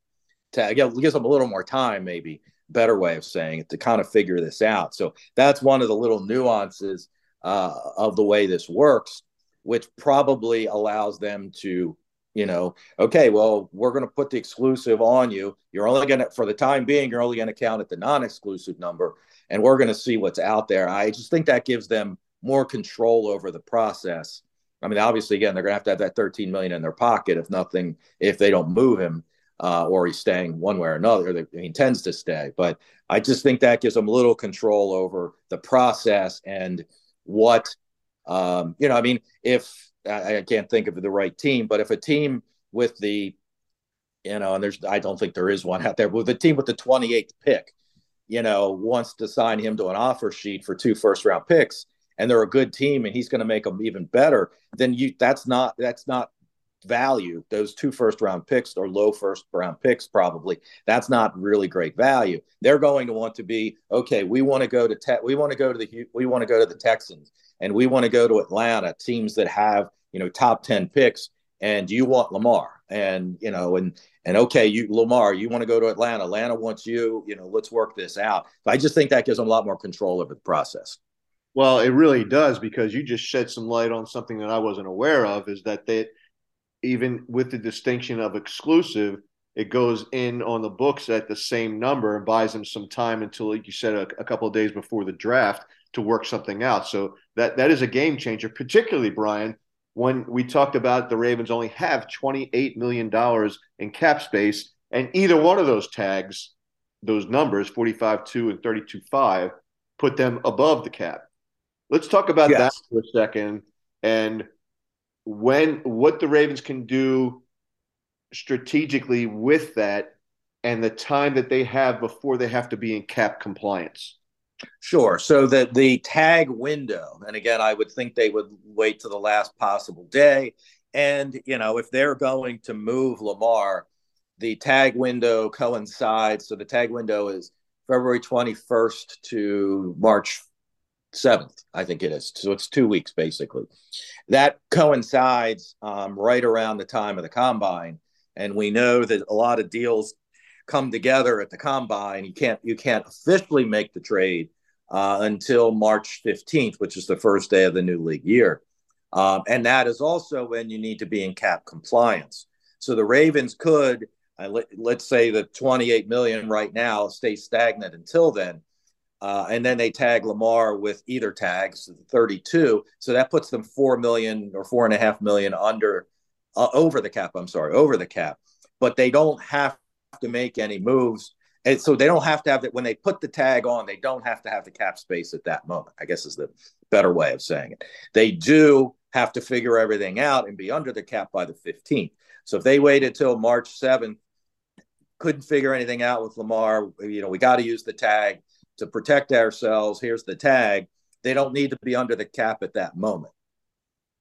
To again, gives them a little more time, maybe better way of saying it, to kind of figure this out. So that's one of the little nuances uh, of the way this works, which probably allows them to you know, okay, well, we're going to put the exclusive on you. You're only going to, for the time being, you're only going to count at the non exclusive number, and we're going to see what's out there. I just think that gives them more control over the process. I mean, obviously, again, they're going to have to have that 13 million in their pocket if nothing, if they don't move him uh, or he's staying one way or another. He intends to stay, but I just think that gives them a little control over the process and what, um, you know, I mean, if I, I can't think of the right team, but if a team with the, you know, and there's, I don't think there is one out there, with a team with the 28th pick, you know, wants to sign him to an offer sheet for two first round picks, and they're a good team, and he's going to make them even better, then you, that's not, that's not value. Those two first round picks or low first round picks, probably that's not really great value. They're going to want to be okay. We want to go to te- we want to go to the we want to go to the Texans and we want to go to Atlanta, teams that have you know top ten picks, and you want Lamar, and you know, and and okay, you Lamar, you want to go to Atlanta. Atlanta wants you. You know, let's work this out. But I just think that gives them a lot more control over the process. Well, it really does because you just shed some light on something that I wasn't aware of. Is that they even with the distinction of exclusive, it goes in on the books at the same number and buys them some time until, like you said, a, a couple of days before the draft to work something out. So that that is a game changer, particularly Brian. When we talked about the Ravens only have twenty eight million dollars in cap space, and either one of those tags, those numbers forty five two and thirty two five, put them above the cap. Let's talk about yes. that for a second and when what the Ravens can do strategically with that and the time that they have before they have to be in cap compliance. Sure. So that the tag window, and again, I would think they would wait to the last possible day. And, you know, if they're going to move Lamar, the tag window coincides. So the tag window is February 21st to March 7th, I think it is. So it's two weeks basically. That coincides um, right around the time of the combine. And we know that a lot of deals come together at the combine. You can't you can't officially make the trade uh, until March 15th, which is the first day of the new league year. Um, and that is also when you need to be in cap compliance. So the Ravens could, uh, let, us say the 28 million right now stay stagnant until then. Uh, and then they tag Lamar with either tags, 32. So that puts them four million or four and a half million under, uh, over the cap. I'm sorry, over the cap. But they don't have to make any moves. And so they don't have to have that when they put the tag on, they don't have to have the cap space at that moment, I guess is the better way of saying it. They do have to figure everything out and be under the cap by the 15th. So if they waited till March 7th, couldn't figure anything out with Lamar, you know, we got to use the tag to protect ourselves. Here's the tag. They don't need to be under the cap at that moment.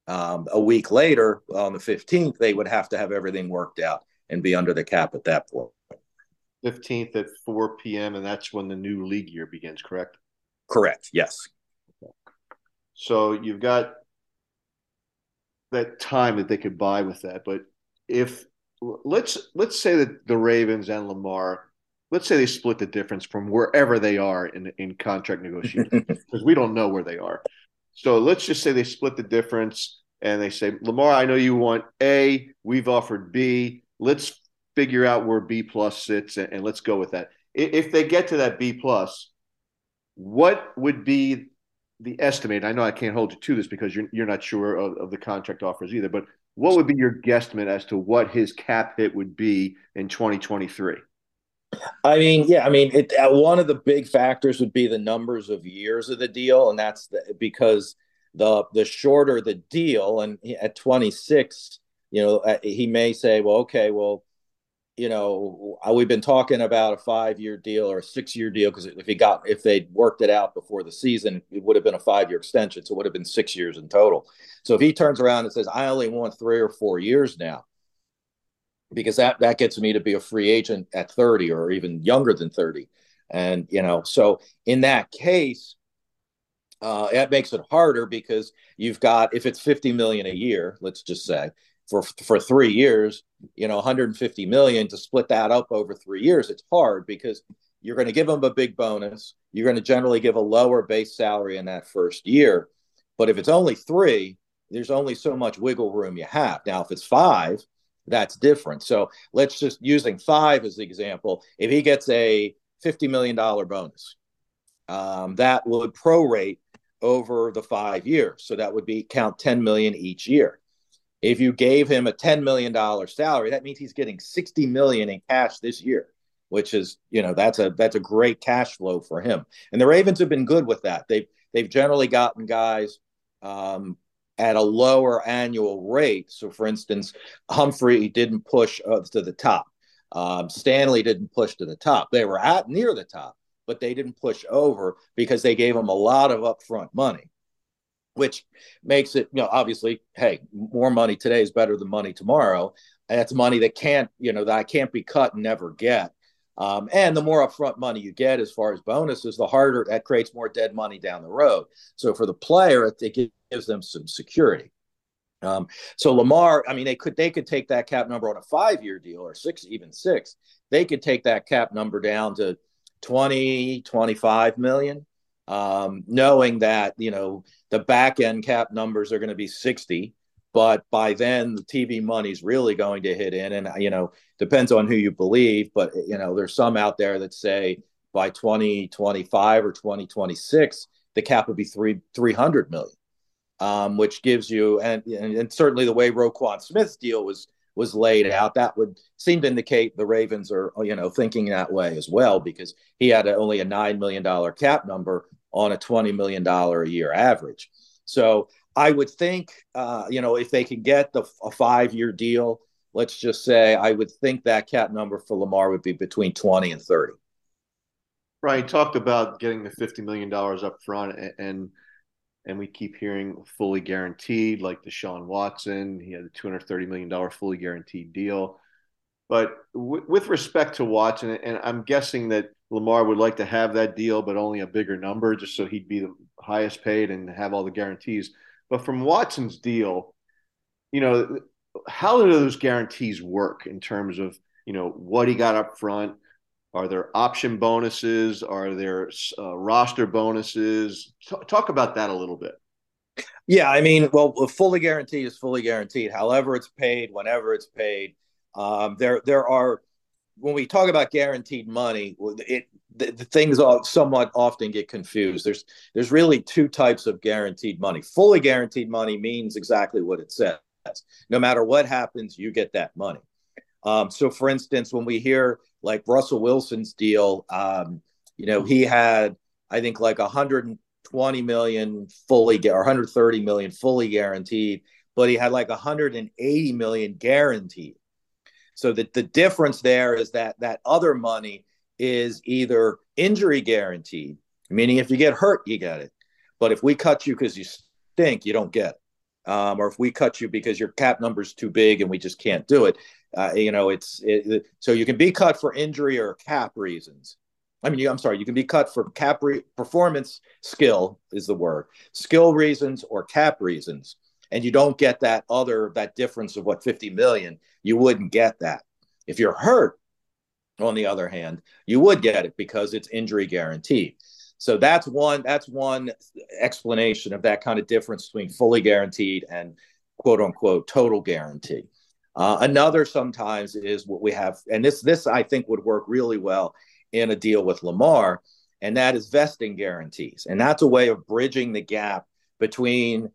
Um, a week later, on the 15th, they would have to have everything worked out and be under the cap at that point. 15th at 4 p.m., and that's when the new league year begins, correct? Correct, yes. Okay. So you've got that time that they could buy with that. But if let's let's say that the Ravens and Lamar let's say they split the difference from wherever they are in in contract negotiations because we don't know where they are. So let's just say they split the difference and they say, Lamar, I know you want A, we've offered B. Let's figure out where B plus sits and, and let's go with that. If they get to that B plus, what would be the estimate? I know I can't hold you to this because you're you're not sure of, of the contract offers either, but what would be your guesstimate as to what his cap hit would be in 2023? I mean, yeah, I mean, it, uh, one of the big factors would be the numbers of years of the deal, and that's the, because the the shorter the deal, and at 26, you know, uh, he may say, well, okay, well, you know, we've been talking about a five year deal or a six year deal because if he got if they'd worked it out before the season, it would have been a five year extension, so it would have been six years in total. So if he turns around and says, I only want three or four years now because that that gets me to be a free agent at 30 or even younger than 30 and you know so in that case Uh, that makes it harder because you've got if it's 50 million a year, let's just say for for three years, you know, 150 million to split that up over three years, it's hard because you're going to give them a big bonus. You're going to generally give a lower base salary in that first year. But if it's only three, there's only so much wiggle room you have. Now, if it's five, that's different. So let's just using five as the example. If he gets a $50 million bonus, um, that would prorate over the five years. So that would be count 10 million each year. If you gave him a $10 million salary, that means he's getting 60 million in cash this year, which is, you know, that's a that's a great cash flow for him. And the Ravens have been good with that. They've they've generally gotten guys um, at a lower annual rate. So, for instance, Humphrey didn't push uh, to the top. Um, Stanley didn't push to the top. They were at near the top, but they didn't push over because they gave him a lot of upfront money, which makes it, you know, obviously, hey, more money today is better than money tomorrow. And that's money that can't, you know, that I can't be cut and never get. Um, and the more upfront money you get as far as bonuses, the harder that creates more dead money down the road. So for the player, it, gives them some security. Um, so Lamar, I mean, they could they could take that cap number on a five year deal or six, even six. They could take that cap number down to 20, 25 million, um, knowing that you know the back end cap numbers are going to be 60 but by then the tv money's really going to hit in and you know depends on who you believe but you know there's some out there that say by 2025 or 2026 the cap would be three 300 million um, which gives you and, and, and certainly the way Roquan Smith's deal was was laid out that would seem to indicate the Ravens are you know thinking that way as well because he had a, only a 9 million dollar cap number on a 20 million dollar a year average so I would think, uh, you know, if they can get the a five year deal, let's just say, I would think that cap number for Lamar would be between twenty and thirty. Right. Talked about getting the fifty million dollars up front, and and we keep hearing fully guaranteed, like Deshaun Watson. He had a two hundred thirty million dollar fully guaranteed deal. But w- with respect to Watson, and I'm guessing that Lamar would like to have that deal, but only a bigger number, just so he'd be the highest paid and have all the guarantees. But from Watson's deal, you know, how do those guarantees work in terms of, you know, what he got up front? Are there option bonuses? Are there uh, roster bonuses? T- talk about that a little bit. Yeah, I mean, well, fully guaranteed is fully guaranteed. However, it's paid, whenever it's paid. Um, there, there are when we talk about guaranteed money, it the, the things somewhat often get confused. There's there's really two types of guaranteed money. Fully guaranteed money means exactly what it says. No matter what happens, you get that money. Um, so, for instance, when we hear like Russell Wilson's deal, um, you know, he had I think like 120 million fully or 130 million fully guaranteed, but he had like 180 million guaranteed. So that the difference there is that that other money is either injury guaranteed, meaning if you get hurt, you get it. But if we cut you because you stink, you don't get it. Um, or if we cut you because your cap number is too big and we just can't do it, uh, you know, it's it, so you can be cut for injury or cap reasons. I mean, I'm sorry, you can be cut for cap re- performance skill is the word, skill reasons or cap reasons, and you don't get that other that difference of what 50 million. You wouldn't get that if you're hurt on the other hand, you would get it because it's injury guaranteed. So that's one that's one explanation of that kind of difference between fully guaranteed and quote unquote total guarantee. Uh, another sometimes is what we have, and this this I think would work really well in a deal with Lamar, and that is vesting guarantees, and that's a way of bridging the gap between,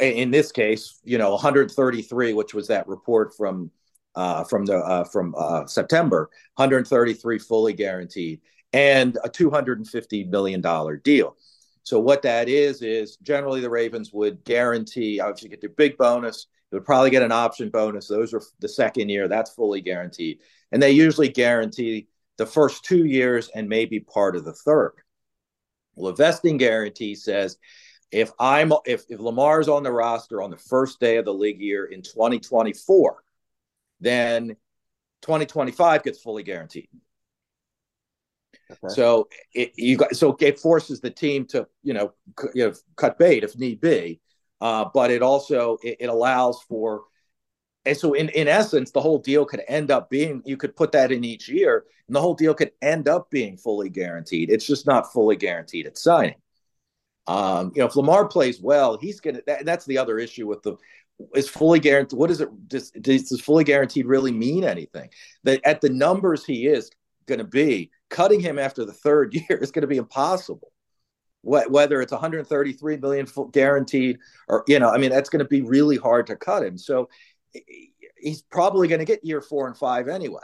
in this case, you know, 133, which was that report from uh, from the uh, from uh, September, 133 fully guaranteed, and a 250 million dollar deal. So what that is is generally the Ravens would guarantee obviously get their big bonus. They would probably get an option bonus. Those are the second year. That's fully guaranteed, and they usually guarantee the first two years and maybe part of the third. Well, a vesting guarantee says if I'm if, if Lamar's on the roster on the first day of the league year in 2024 then 2025 gets fully guaranteed. Okay. So it, you got so it forces the team to you know, c- you know cut bait if need be, uh, but it also it, it allows for and so in, in essence the whole deal could end up being you could put that in each year and the whole deal could end up being fully guaranteed it's just not fully guaranteed at signing um, you know if lamar plays well he's gonna that, that's the other issue with the is fully guaranteed what does it does, does fully guaranteed really mean anything? That at the numbers he is going to be cutting him after the third year is going to be impossible. Whether it's 133 million guaranteed or you know i mean that's going to be really hard to cut him. So he's probably going to get year four and five anyway.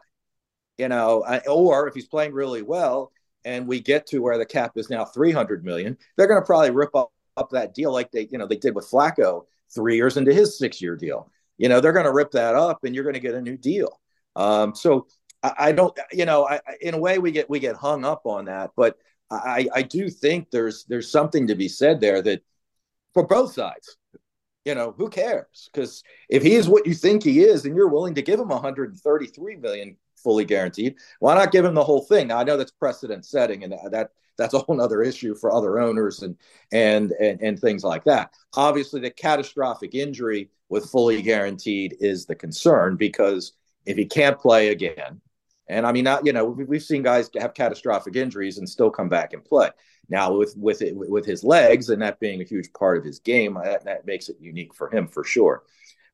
You know, or if he's playing really well and we get to where the cap is now 300 million, they're going to probably rip up, up that deal like they, you know, they did with Flacco three years into his six year deal. You know, they're going to rip that up and you're going to get a new deal. Um, so I, I, don't, you know, I, in a way we get, we get hung up on that, but I, I do think there's, there's something to be said there that for both sides, you know, who cares? Because if he is what you think he is, and you're willing to give him 133 million fully guaranteed, why not give him the whole thing? Now I know that's precedent setting, and that that's a whole other issue for other owners and and and, and things like that. Obviously, the catastrophic injury with fully guaranteed is the concern because if he can't play again, and I mean, not you know, we've seen guys have catastrophic injuries and still come back and play. Now with with it, with his legs and that being a huge part of his game, that, that makes it unique for him for sure.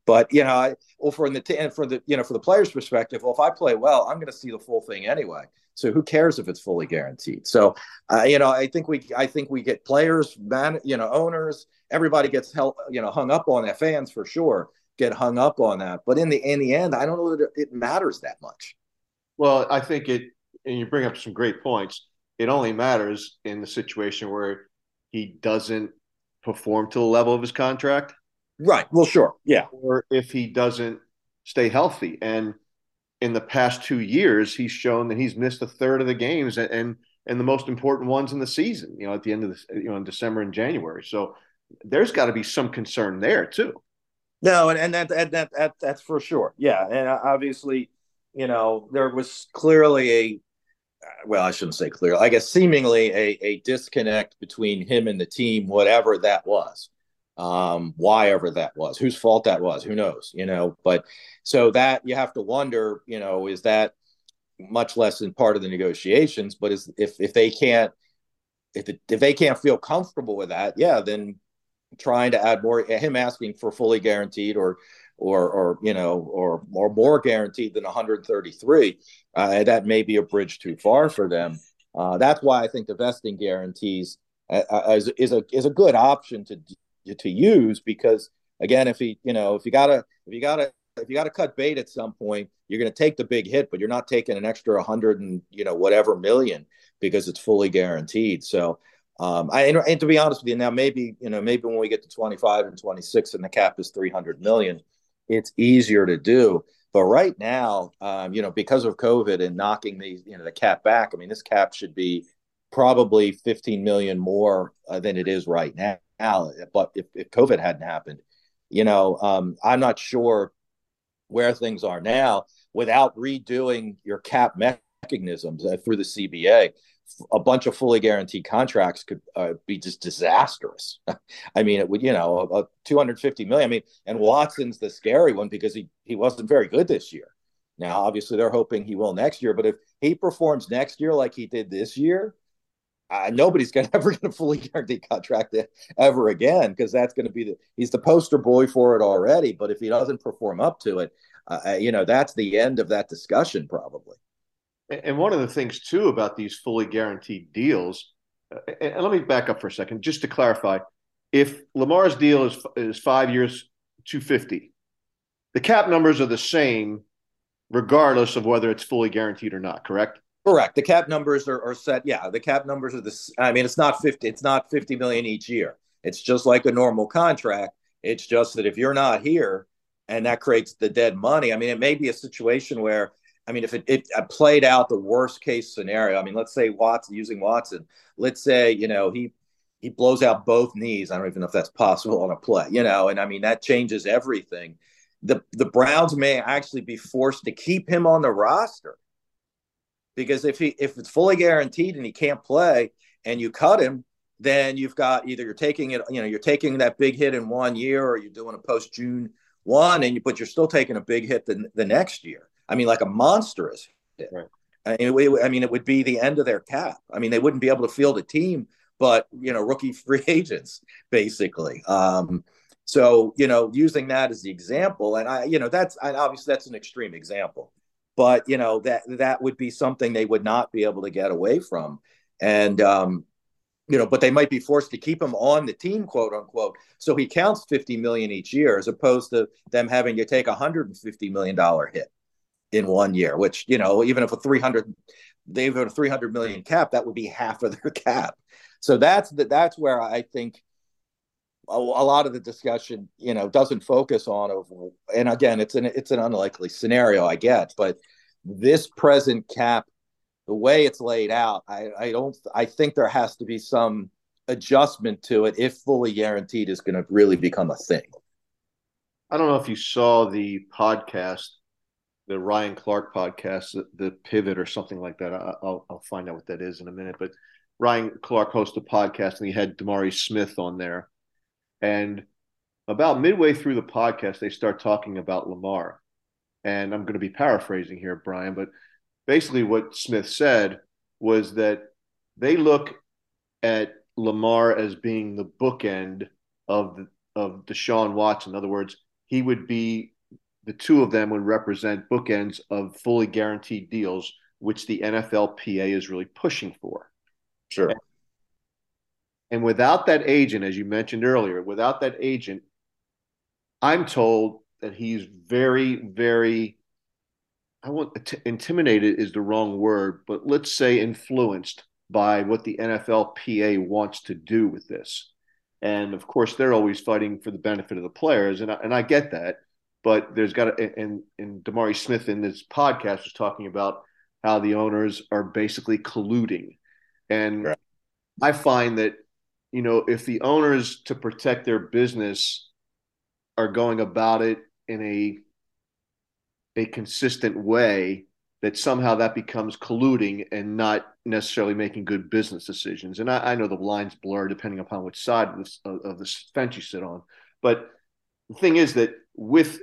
But you know, I, well, for the and for the you know for the player's perspective, well, if I play well, I'm going to see the full thing anyway. So who cares if it's fully guaranteed? So uh, you know, I think we I think we get players, man, you know, owners, everybody gets held, you know hung up on that. Fans for sure get hung up on that. But in the in the end, I don't know that it matters that much. Well, I think it, and you bring up some great points it only matters in the situation where he doesn't perform to the level of his contract. Right. Well, sure. Yeah. Or if he doesn't stay healthy. And in the past two years, he's shown that he's missed a third of the games and, and, and the most important ones in the season, you know, at the end of the, you know, in December and January. So there's got to be some concern there too. No, and, and that, that, that, that, that's for sure. Yeah. And uh, obviously, you know, there was clearly a, uh, well, I shouldn't say clearly. I guess seemingly a, a disconnect between him and the team, whatever that was, um, why ever that was, whose fault that was, who knows, you know. But so that you have to wonder, you know, is that much less in part of the negotiations? But is if if they can't if if they can't feel comfortable with that, yeah, then trying to add more him asking for fully guaranteed or or or you know or or more guaranteed than 133 uh, that may be a bridge too far for them uh, that's why i think the vesting guarantees uh, uh is, is a is a good option to to use because again if he you know if you gotta if you gotta if you got to cut bait at some point, you're to take the big hit, but you're not taking an extra 100 and you know whatever million because it's fully guaranteed. So um, I, and, and, to be honest with you, now maybe you know maybe when we get to 25 and 26 and the cap is 300 million, it's easier to do. But right now, um, you know, because of COVID and knocking the you know the cap back, I mean, this cap should be probably 15 million more uh, than it is right now. But if, if COVID hadn't happened, you know, um, I'm not sure where things are now without redoing your cap mechanisms uh, through the CBA a bunch of fully guaranteed contracts could uh, be just disastrous. I mean, it would, you know, a, a 250 million. I mean, and Watson's the scary one because he he wasn't very good this year. Now, obviously, they're hoping he will next year. But if he performs next year like he did this year, uh, nobody's going to ever get a fully guaranteed contract ever again because that's going to be the he's the poster boy for it already. But if he doesn't perform up to it, uh, uh you know, that's the end of that discussion probably. And one of the things too about these fully guaranteed deals, uh, and let me back up for a second, just to clarify, if Lamar's deal is is five years, two fifty, the cap numbers are the same, regardless of whether it's fully guaranteed or not. Correct. Correct. The cap numbers are, are set. Yeah, the cap numbers are the. I mean, it's not fifty. It's not fifty million each year. It's just like a normal contract. It's just that if you're not here, and that creates the dead money. I mean, it may be a situation where I mean, if it, it played out the worst case scenario, I mean, let's say Watson using Watson, let's say you know he he blows out both knees. I don't even know if that's possible on a play, you know, and I mean that changes everything. The the Browns may actually be forced to keep him on the roster because if he if it's fully guaranteed and he can't play and you cut him, then you've got either you're taking it, you know, you're taking that big hit in one year, or you're doing a post June one, and you but you're still taking a big hit the, the next year. I mean, like a monstrous hit. Right. I mean, I mean, it would be the end of their cap. I mean, they wouldn't be able to field a team, but you know, rookie free agents basically. Um, so you know, using that as the example, and I, you know, that's and obviously that's an extreme example, but you know that that would be something they would not be able to get away from, and um, you know, but they might be forced to keep him on the team, quote unquote. So he counts 50 million each year, as opposed to them having to take a 150 million dollar hit in one year, which, you know, even if a 300, they have a 300 million cap, that would be half of their cap. So that's the, that's where I think a, a lot of the discussion, you know, doesn't focus on of, and again, it's an, it's an unlikely scenario, I get, but this present cap, the way it's laid out, I, I don't, I think there has to be some adjustment to it if fully guaranteed is going to really become a thing. I don't know if you saw the podcast the Ryan Clark podcast, the, the Pivot or something like that. I, will I'll find out what that is in a minute. But Ryan Clark hosts a podcast and he had DeMaurice Smith on there. And about midway through the podcast, they start talking about Lamar. And I'm going to be paraphrasing here, Brian, but basically what Smith said was that they look at Lamar as being the bookend of the, of Deshaun Watson. In other words, he would be the two of them would represent bookends of fully guaranteed deals, which the NFLPA is really pushing for. Sure. And, and without that agent, as you mentioned earlier, without that agent, I'm told that he's very, very, I want intimidated is the wrong word, but let's say influenced by what the NFLPA wants to do with this. And of course, they're always fighting for the benefit of the players, and I, and I get that but there's got to, and, and DeMaurice Smith in this podcast was talking about how the owners are basically colluding. And right. I find that, you know, if the owners to protect their business are going about it in a, a consistent way, that somehow that becomes colluding and not necessarily making good business decisions. And I, I know the lines blur depending upon which side of, this, of, of the fence you sit on. But the thing is that with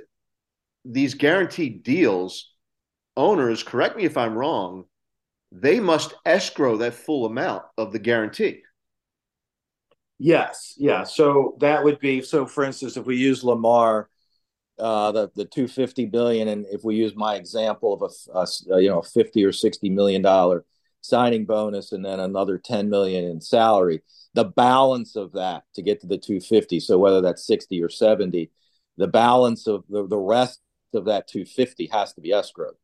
these guaranteed deals, owners, correct me if I'm wrong, they must escrow that full amount of the guarantee. Yes, yeah. So that would be so. For instance, if we use Lamar, uh, the the two fifty billion, and if we use my example of a, a you know fifty or sixty million dollar signing bonus, and then another ten million in salary, the balance of that to get to the two fifty. So whether that's sixty or seventy, the balance of the, the rest of that 250 has to be escrowed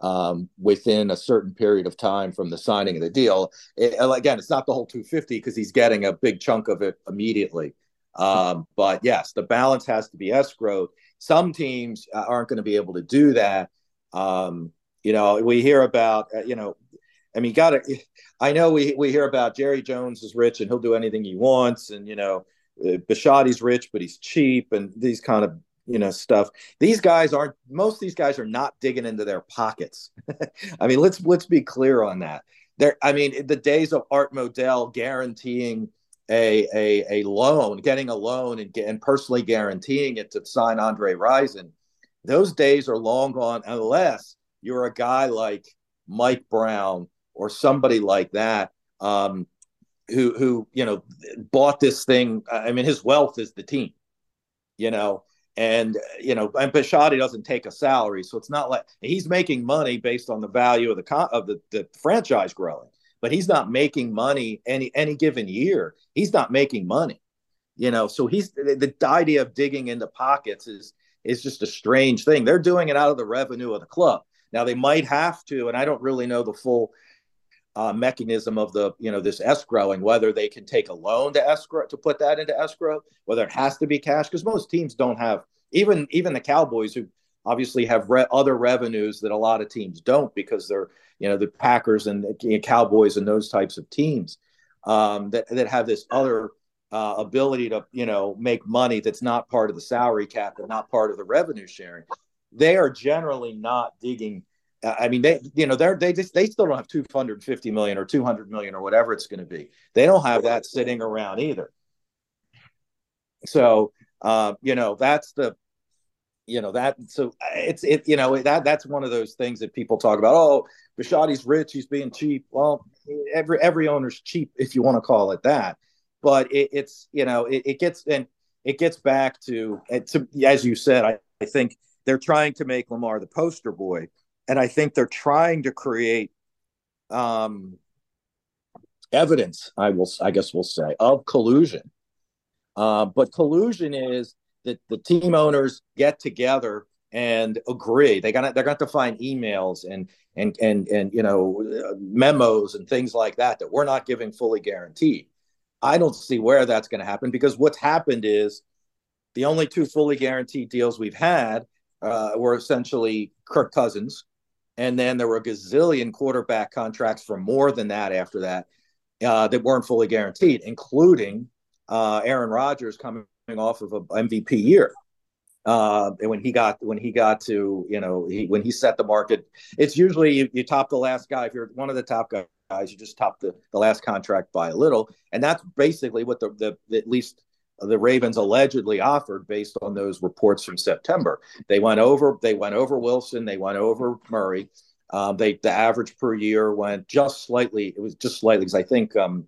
um, within a certain period of time from the signing of the deal. It, again, it's not the whole 250 because he's getting a big chunk of it immediately. Um, but yes, the balance has to be escrowed. Some teams aren't going to be able to do that. Um, you know, we hear about, uh, you know, I mean, got to, I know we, we hear about Jerry Jones is rich and he'll do anything he wants. And, you know, uh, rich, but he's cheap and these kind of you know stuff. These guys aren't most of these guys are not digging into their pockets. I mean let's let's be clear on that. There i mean the days of art modell guaranteeing a a, a loan getting a loan and, and personally guaranteeing it to sign andre rison those days are long gone unless you're a guy like mike brown or somebody like that um, who who you know bought this thing. I mean his wealth is the team you know and you know, and Bisciotti doesn't take a salary, so it's not like he's making money based on the value of the of the, the franchise growing, but he's not making money any any given year. He's not making money, you know. So he's the, the idea of digging into pockets is is just a strange thing. They're doing it out of the revenue of the club. Now they might have to, and I don't really know the full uh, mechanism of the you know this escrowing whether they can take a loan to escrow to put that into escrow whether it has to be cash because most teams don't have even even the cowboys who obviously have re- other revenues that a lot of teams don't because they're you know the packers and the cowboys and those types of teams um, that, that have this other uh, ability to you know make money that's not part of the salary cap and not part of the revenue sharing. They are generally not digging I mean, they you know they're they they still don't have 250 million or 200 million or whatever it's going to be. They don't have that sitting around either. So uh, you know that's the you know that so it's it you know that that's one of those things that people talk about. Oh, Bisciotti's rich, he's being cheap. Well, every every owner's cheap if you want to call it that. But it, it's you know it, it gets and it gets back to, to as you said. I, I think they're trying to make Lamar the poster boy and I think they're trying to create um, evidence. I will, I guess, we'll say of collusion. Uh, but collusion is that the team owners get together and agree. They got they're going to find emails and and and and you know memos and things like that that we're not giving fully guaranteed. I don't see where that's going to happen because what's happened is the only two fully guaranteed deals we've had uh, were essentially Kirk Cousins and then there were a gazillion quarterback contracts for more than that after that uh, that weren't fully guaranteed, including uh, Aaron Rodgers coming off of an MVP year. Uh, and when he got when he got to you know he, when he set the market, it's usually you, you top the last guy. If you're one of the top guys, you just top the, the last contract by a little, and that's basically what the, the, the at least the Ravens allegedly offered based on those reports from September. They went over they went over Wilson, they went over Murray. Um, they the average per year went just slightly. It was just slightly because I think um,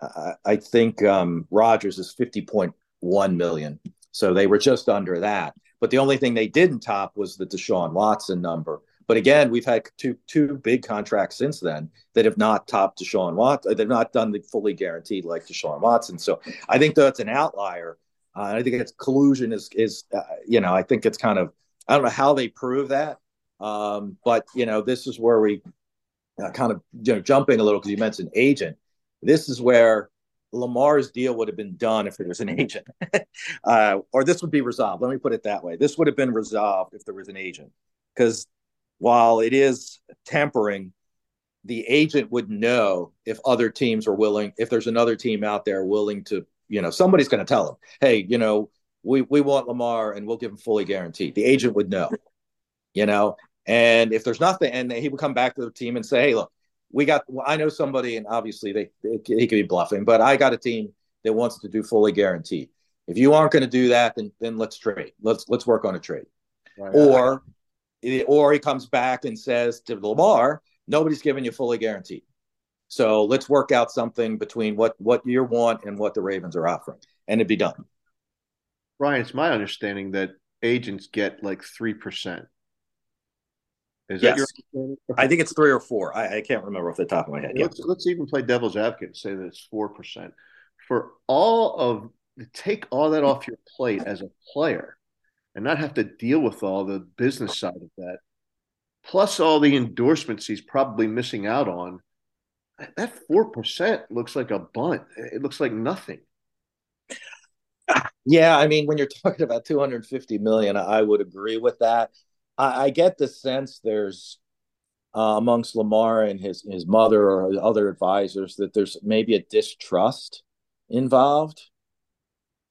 I, I think um, Rodgers is fifty point one million, so they were just under that. But the only thing they didn't top was the Deshaun Watson number, but again, we've had two two big contracts since then that have not topped Deshaun Watson. They've not done the fully guaranteed like Deshaun Watson. So I think that's an outlier. Uh, I think it's collusion is is uh, you know I think it's kind of I don't know how they prove that, um, but you know this is where we uh, kind of you know jumping a little because you mentioned agent. This is where Lamar's deal would have been done if there was an agent, uh, or this would be resolved. Let me put it that way. This would have been resolved if there was an agent, because while it is tempering, the agent would know if other teams are willing, if there's another team out there willing to, you know, somebody's going to tell them, hey, you know, we, we want Lamar and we'll give him fully guaranteed. The agent would know, you know, and if there's nothing, and he would come back to the team and say, hey, look, we got, well, I know somebody, and obviously they, they, he could be bluffing, but I got a team that wants to do fully guaranteed. If you aren't going to do that, then then let's trade. Let's let's work on a trade. Right. Or or he comes back and says to Lamar, nobody's giving you fully guaranteed. So let's work out something between what what you want and what the Ravens are offering, and it'd be done. Ryan, it's my understanding that agents get like three percent. Is yes. that your? I think it's three or four. I, I, can't remember off the top of my head. Let's, yeah. let's even play devil's advocate and say that it's four percent for all of take all that off your plate as a player and not have to deal with all the business side of that, plus all the endorsements he's probably missing out on. That four percent looks like a bunt. It looks like nothing. Yeah, I mean, when you're talking about 250 million, I would agree with that. I, I get the sense there's uh, amongst Lamar and his his mother or other advisors that there's maybe a distrust involved.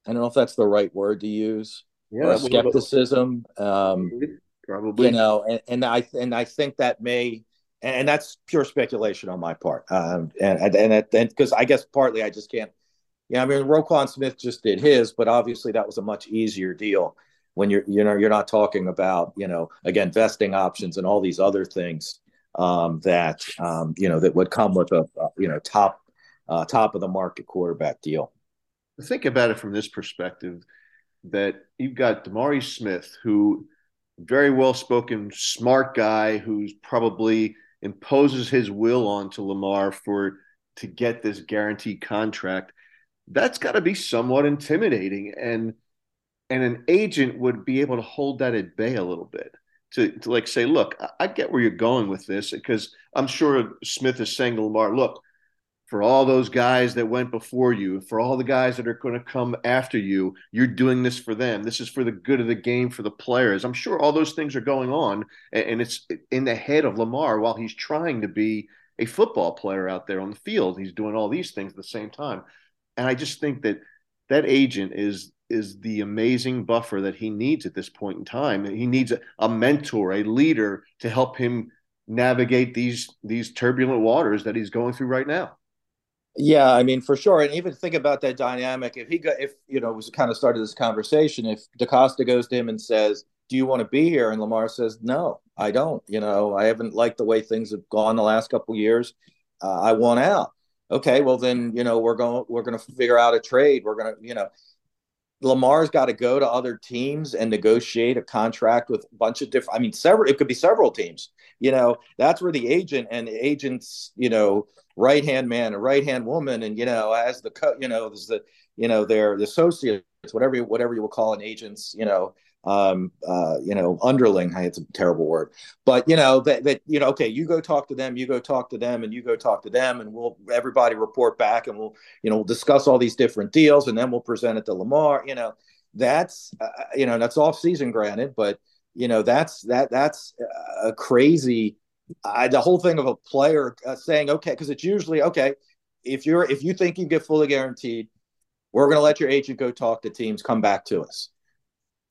I don't know if that's the right word to use yeah, skepticism. Um, probably, you know, and, and I and I think that may, and that's pure speculation on my part. Um, and and and because I guess partly I just can't. Yeah, I mean, Roquan Smith just did his, but obviously that was a much easier deal when you're you know you're not talking about you know again vesting options and all these other things um, that um, you know that would come with a, a you know top uh, top of the market quarterback deal. Think about it from this perspective that you've got DeMaurice Smith, who very well spoken, smart guy who's probably imposes his will onto Lamar for to get this guaranteed contract. That's got to be somewhat intimidating, and and an agent would be able to hold that at bay a little bit. To, to like say, look, I get where you're going with this because I'm sure Smith is saying to Lamar, look, for all those guys that went before you, for all the guys that are going to come after you, you're doing this for them. This is for the good of the game for the players. I'm sure all those things are going on, and it's in the head of Lamar while he's trying to be a football player out there on the field. He's doing all these things at the same time, and I just think that that agent is is the amazing buffer that he needs at this point in time. He needs a, a mentor, a leader to help him navigate these these turbulent waters that he's going through right now. Yeah, I mean, for sure. And even think about that dynamic. If he got, if, you know, was kind of started this conversation, if DeCosta goes to him and says, Do you want to be here? And Lamar says, No, I don't. You know, I haven't liked the way things have gone the last couple years. Uh, I want out. Okay, well, then, you know, we're going, we're going to figure out a trade. We're going to, you know, Lamar's got to go to other teams and negotiate a contract with a bunch of different. I mean, several. It could be several teams. You know, that's where the agent and the agents, you know, right hand man and right hand woman, and you know, as the co- you know, there's the you know, they're the associates, whatever whatever you will call an agents, you know, um, uh, you know, underling. It's a terrible word, but you know that that you know, okay, you go talk to them, you go talk to them, and you go talk to them, and we'll everybody report back, and we'll you know we'll discuss all these different deals, and then we'll present it to Lamar. You know, that's uh, you know that's off season, granted, but you know that's that that's a crazy. Uh, the whole thing of a player uh, saying okay, because it's usually okay if you're if you think you get fully guaranteed, we're going to let your agent go talk to teams, come back to us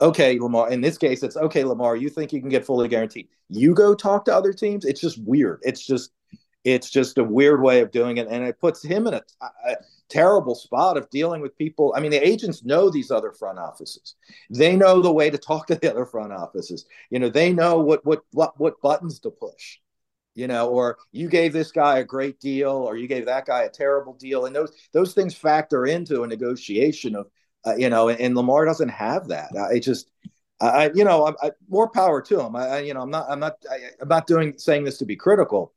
okay, Lamar, in this case, it's okay, Lamar, you think you can get fully guaranteed. You go talk to other teams. It's just weird. It's just, it's just a weird way of doing it. And it puts him in a, a terrible spot of dealing with people. I mean, the agents know these other front offices. They know the way to talk to the other front offices. You know, they know what, what, what, what buttons to push you know or you gave this guy a great deal or you gave that guy a terrible deal and those those things factor into a negotiation of uh, you know, and, and, Lamar doesn't have that. I just, I, you know, I, I, more power to him. I, you know, I'm not, I'm not, I, am not doing saying this to be critical,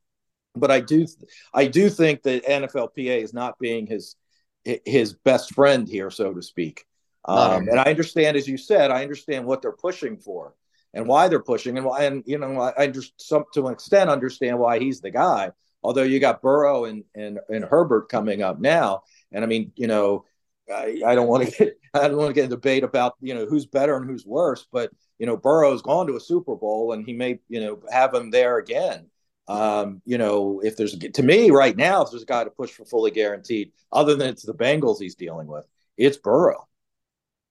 but I do, I do think that NFLPA is not being his his best friend here, so to speak. Um, and I understand, as you said, I understand what they're pushing for and why they're pushing, and why, and you know, I, just some to an extent understand why he's the guy. Although you got Burrow and and and Herbert coming up now, and I mean, you know, I, I don't want to get I don't want to get a debate about you know who's better and who's worse, but you know Burrow's gone to a Super Bowl and he may you know have him there again. Um, you know, if there's to me right now, if there's a guy to push for fully guaranteed, other than it's the Bengals he's dealing with, it's Burrow.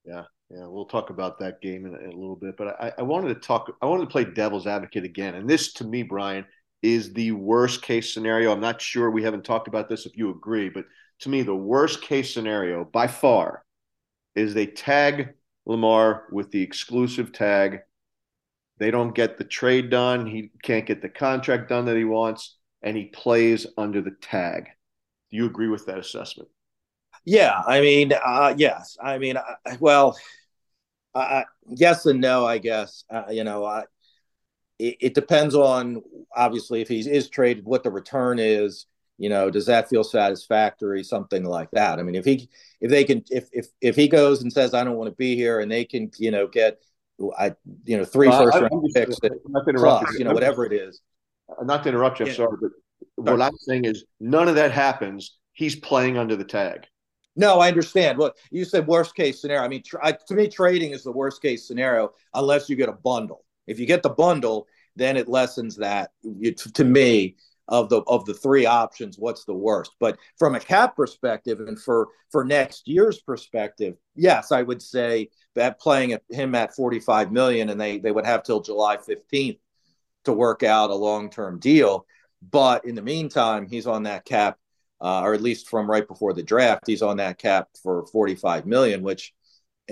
Yeah, yeah, we'll talk about that game in, in a little bit. But I, I wanted to talk. I wanted to play devil's advocate again, and this to me, Brian, is the worst case scenario. I'm not sure we haven't talked about this if you agree, but to me, the worst case scenario by far is they tag Lamar with the exclusive tag. They don't get the trade done. He can't get the contract done that he wants, and he plays under the tag. Do you agree with that assessment? Yeah, I mean, uh, yes. I mean, uh, well, uh, yes and no. I guess uh, you know, it, it, depends on obviously if he is traded, what the return is, you know does that feel satisfactory something like that i mean if he if they can if if if he goes and says i don't want to be here and they can you know get i you know three first round picks plus, you know whatever it is not to interrupt you yeah. sorry but what i'm saying is none of that happens he's playing under the tag no, I understand. Well, you said worst case scenario. I mean, I, to me, trading is the worst case scenario unless you get a bundle. If you get the bundle, then it lessens that. You, to me, of the of the three options what's the worst? But from a cap perspective and for for next year's perspective yes i would say that playing him at 45 million and they they would have till july 15th to work out a long-term deal. But in the meantime he's on that cap uh, or at least from right before the draft he's on that cap for 45 million which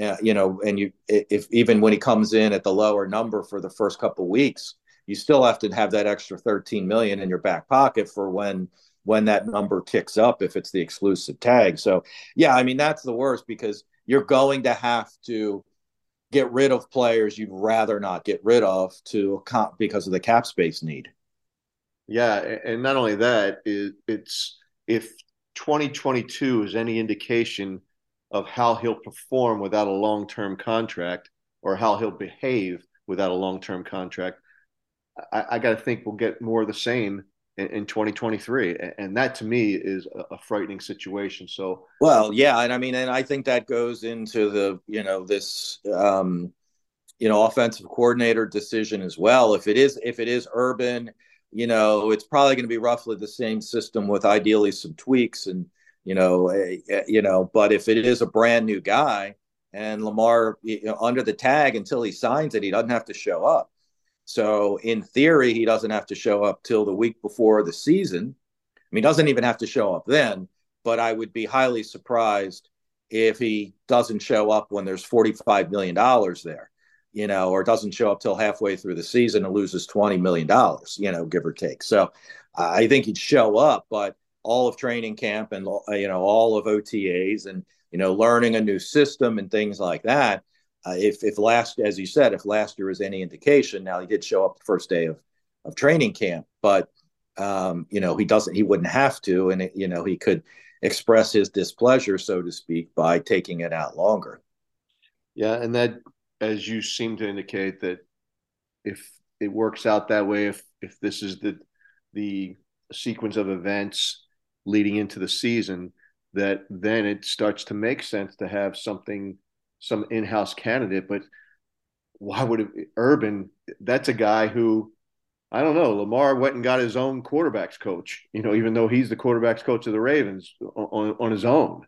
uh, you know and you if even when he comes in at the lower number for the first couple weeks you still have to have that extra 13 million in your back pocket for when when that number ticks up if it's the exclusive tag. So yeah, I mean that's the worst because you're going to have to get rid of players you'd rather not get rid of to because of the cap space need. Yeah, and not only that, it's if 2022 is any indication of how he'll perform without a long-term contract or how he'll behave without a long-term contract, I, I got to think we'll get more of the same in, in 2023, and that to me is a, a frightening situation. So, well, yeah, and I mean, and I think that goes into the you know this um, you know offensive coordinator decision as well. If it is if it is Urban, you know, it's probably going to be roughly the same system with ideally some tweaks and you know, you know, but if it is a brand new guy and Lamar you know, under the tag until he signs it, he doesn't have to show up So in theory, he doesn't have to show up till the week before the season. I mean, doesn't even have to show up then, but I would be highly surprised if he doesn't show up when there's $45 million there, you know, or doesn't show up till halfway through the season and loses $20 million, you know, give or take. So I think he'd show up, but all of training camp and, you know, all of OTAs and, you know, learning a new system and things like that. Uh, if, if last, as you said, if last year was any indication, now he did show up the first day of, of training camp, but, um, you know, he doesn't, he wouldn't have to, and, it, you know, he could, express his displeasure, so to speak, by taking it out longer. Yeah, and that, as you seem to indicate, that if it works out that way, if if this is the the sequence of events leading into the season, that then it starts to make sense to have something, some in-house candidate. But why would it, Urban? That's a guy who I don't know. Lamar went and got his own quarterbacks coach, you know, even though he's the quarterbacks coach of the Ravens on, on his own,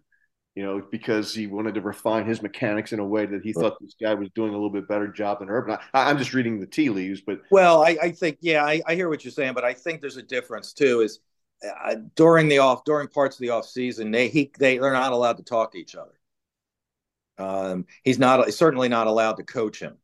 you know, because he wanted to refine his mechanics in a way that he thought this guy was doing a little bit better job than Urban. I, am just reading the tea leaves, but well, I, I think yeah, I, I, hear what you're saying, but I think there's a difference too. Is uh, during the off during parts of the off season, they he they they're not allowed to talk to each other. Um, he's not certainly not allowed to coach him.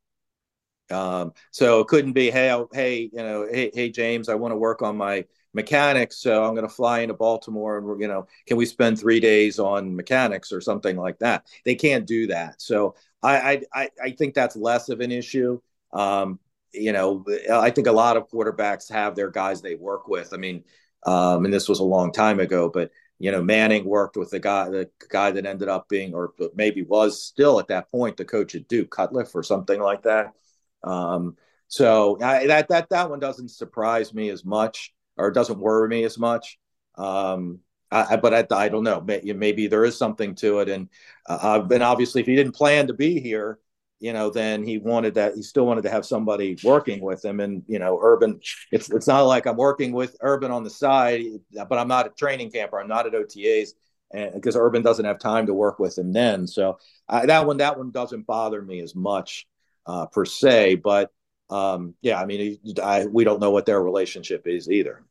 Um, so it couldn't be, hey, hey, you know, hey, hey, James, I want to work on my mechanics, so I'm going to fly into Baltimore, and we're, you know, can we spend three days on mechanics or something like that? They can't do that. So I, I, I think that's less of an issue. Um, you know, I think a lot of quarterbacks have their guys they work with. I mean, um, and this was a long time ago, but you know, Manning worked with the guy, the guy that ended up being, or maybe was still at that point, the coach at Duke, Cutcliffe, or something like that. Um, so I, that that that one doesn't surprise me as much, or doesn't worry me as much. Um, I, but I, I don't know. Maybe, there is something to it, and uh, and obviously, if he didn't plan to be here, you know, then he wanted that. He still wanted to have somebody working with him, and you know, Urban. It's it's not like I'm working with Urban on the side, but I'm not at training camp or I'm not at OTAs because Urban doesn't have time to work with him then. So uh, that one that one doesn't bother me as much uh, per se. But um, yeah, I mean, I, we don't know what their relationship is either.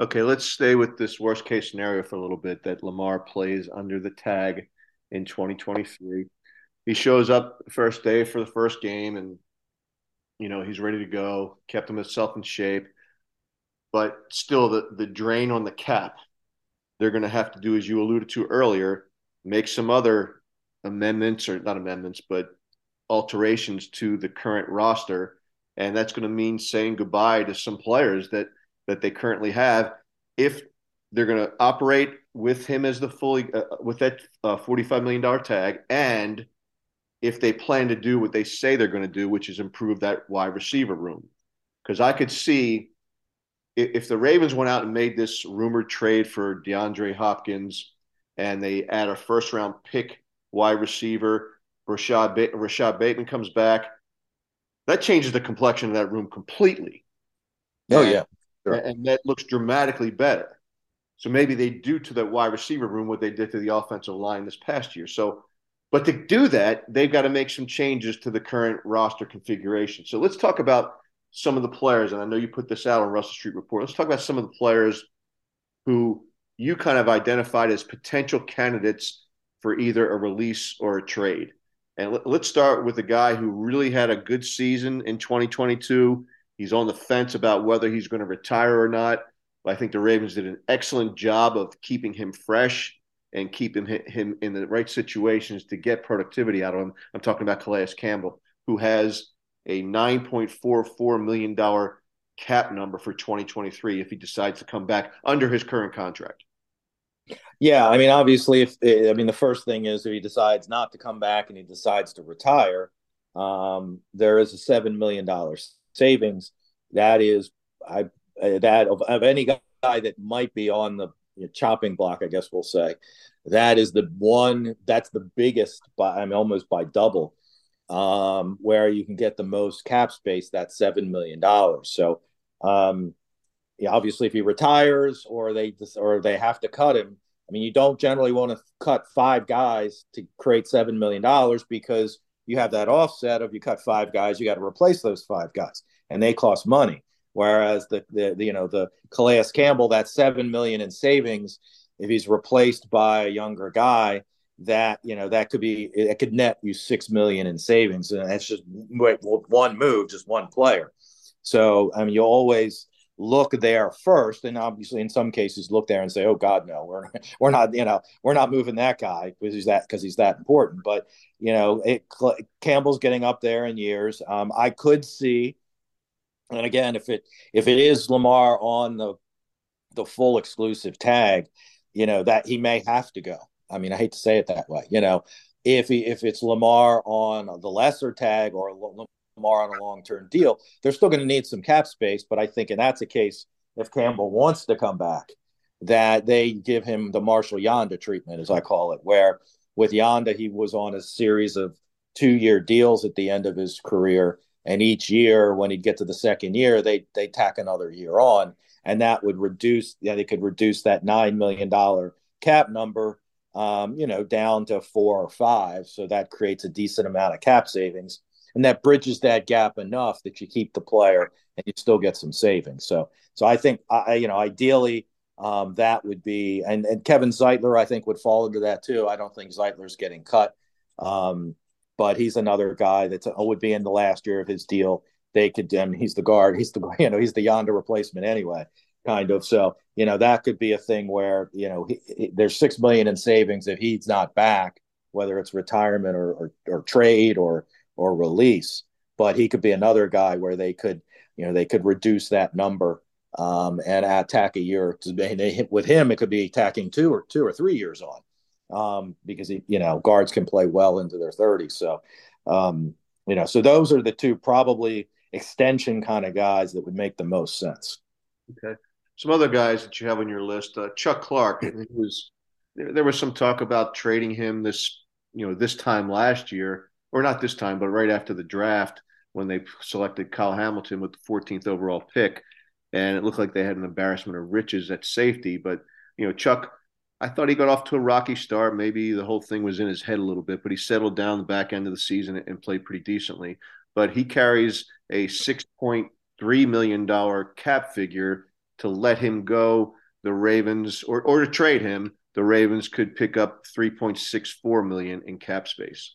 Okay, let's stay with this worst case scenario for a little bit that Lamar plays under the tag in 2023. He shows up first day for the first game and you know, he's ready to go, kept himself in shape. But still the the drain on the cap, they're going to have to do as you alluded to earlier, make some other amendments or not amendments, but alterations to the current roster, and that's going to mean saying goodbye to some players that that they currently have if they're going to operate with him as the fully uh, with that uh, 45 million dollar tag and if they plan to do what they say they're going to do which is improve that wide receiver room because i could see if, the ravens went out and made this rumored trade for deandre hopkins and they add a first round pick wide receiver Rashod, ba- Rashod Bateman comes back, that changes the complexion of that room completely. Oh, and, yeah. Sure. And that looks dramatically better. So maybe they do to that wide receiver room what they did to the offensive line this past year. So, but to do that, they've got to make some changes to the current roster configuration. So let's talk about some of the players. And I know you put this out on Russell Street Report. Let's talk about some of the players who you kind of identified as potential candidates for either a release or a trade. And let, us start with a guy who really had a good season in 2022. He's on the fence about whether he's going to retire or not. I think the Ravens did an excellent job of keeping him fresh and keeping him in the right situations to get productivity out of him. I'm talking about Calais Campbell, who has a $9.44 million cap number for 2023 if he decides to come back under his current contract. Yeah, I mean, obviously, if I mean, the first thing is if he decides not to come back and he decides to retire, um, there is a seven million dollars savings. That is, I that of, of any guy that might be on the chopping block, I guess we'll say, that is the one that's the biggest by I mean, almost by double, um, where you can get the most cap space. That's seven million dollars. So. Um, yeah, obviously, if he retires or they just, or they have to cut him, I mean, you don't generally want to cut five guys to create seven million dollars because you have that offset of you cut five guys, you got to replace those five guys, and they cost money. Whereas the, the, the you know the Calais Campbell, that seven million in savings, if he's replaced by a younger guy, that you know that could be it could net you six million in savings, and that's just one move, just one player. So I mean, you always look there first, and obviously in some cases look there and say, "Oh God, no, we're we're not you know we're not moving that guy because he's that because he's that important." But you know, it, Campbell's getting up there in years. Um, I could see, and again, if it if it is Lamar on the the full exclusive tag, you know that he may have to go. I mean, I hate to say it that way. You know, if he if it's Lamar on the lesser tag or Lamar on a long term deal, they're still going to need some cap space. But I think, and that's a case if Campbell wants to come back, that they give him the Marshal Yanda treatment, as I call it, where with Yanda, he was on a series of two year deals at the end of his career. And each year, when he'd get to the second year, they they tack another year on, and that would reduce. Yeah, they could reduce that nine million dollar cap number, um, you know, down to four or five. So that creates a decent amount of cap savings and that bridges that gap enough that you keep the player and you still get some savings. So, so I think I, you know, ideally um, that would be, and, and Kevin Zeitler, I think would fall into that too. I don't think Zeitler's getting cut, um, but he's another guy that would be in the last year of his deal. They could, I mean, he's the guard. He's the, you know, he's the Yanda replacement anyway, kind of. So, you know, that could be a thing where, you know, he, he, there's six million in savings if he's not back, whether it's retirement or, or, or trade or, or release. But he could be another guy where they could, you know, they could reduce that number um, and attack a year. With him, it could be attacking two or two or three years on um, because he, you know, guards can play well into their 30s. So, um, you know, so those are the two probably extension kind of guys that would make the most sense. Okay. Some other guys that you have on your list, uh, Chuck Clark. Was there, there was some talk about trading him this, you know, this time last year or not this time, but right after the draft when they selected Kyle Hamilton with the 14th overall pick. And it looked like they had an embarrassment of riches at safety. But, you know, Chuck, I thought he got off to a rocky start. Maybe the whole thing was in his head a little bit, but he settled down the back end of the season and played pretty decently. But he carries a $6.3 million cap figure to let him go. The Ravens, or, or to trade him, the Ravens could pick up 3.64 million in cap space.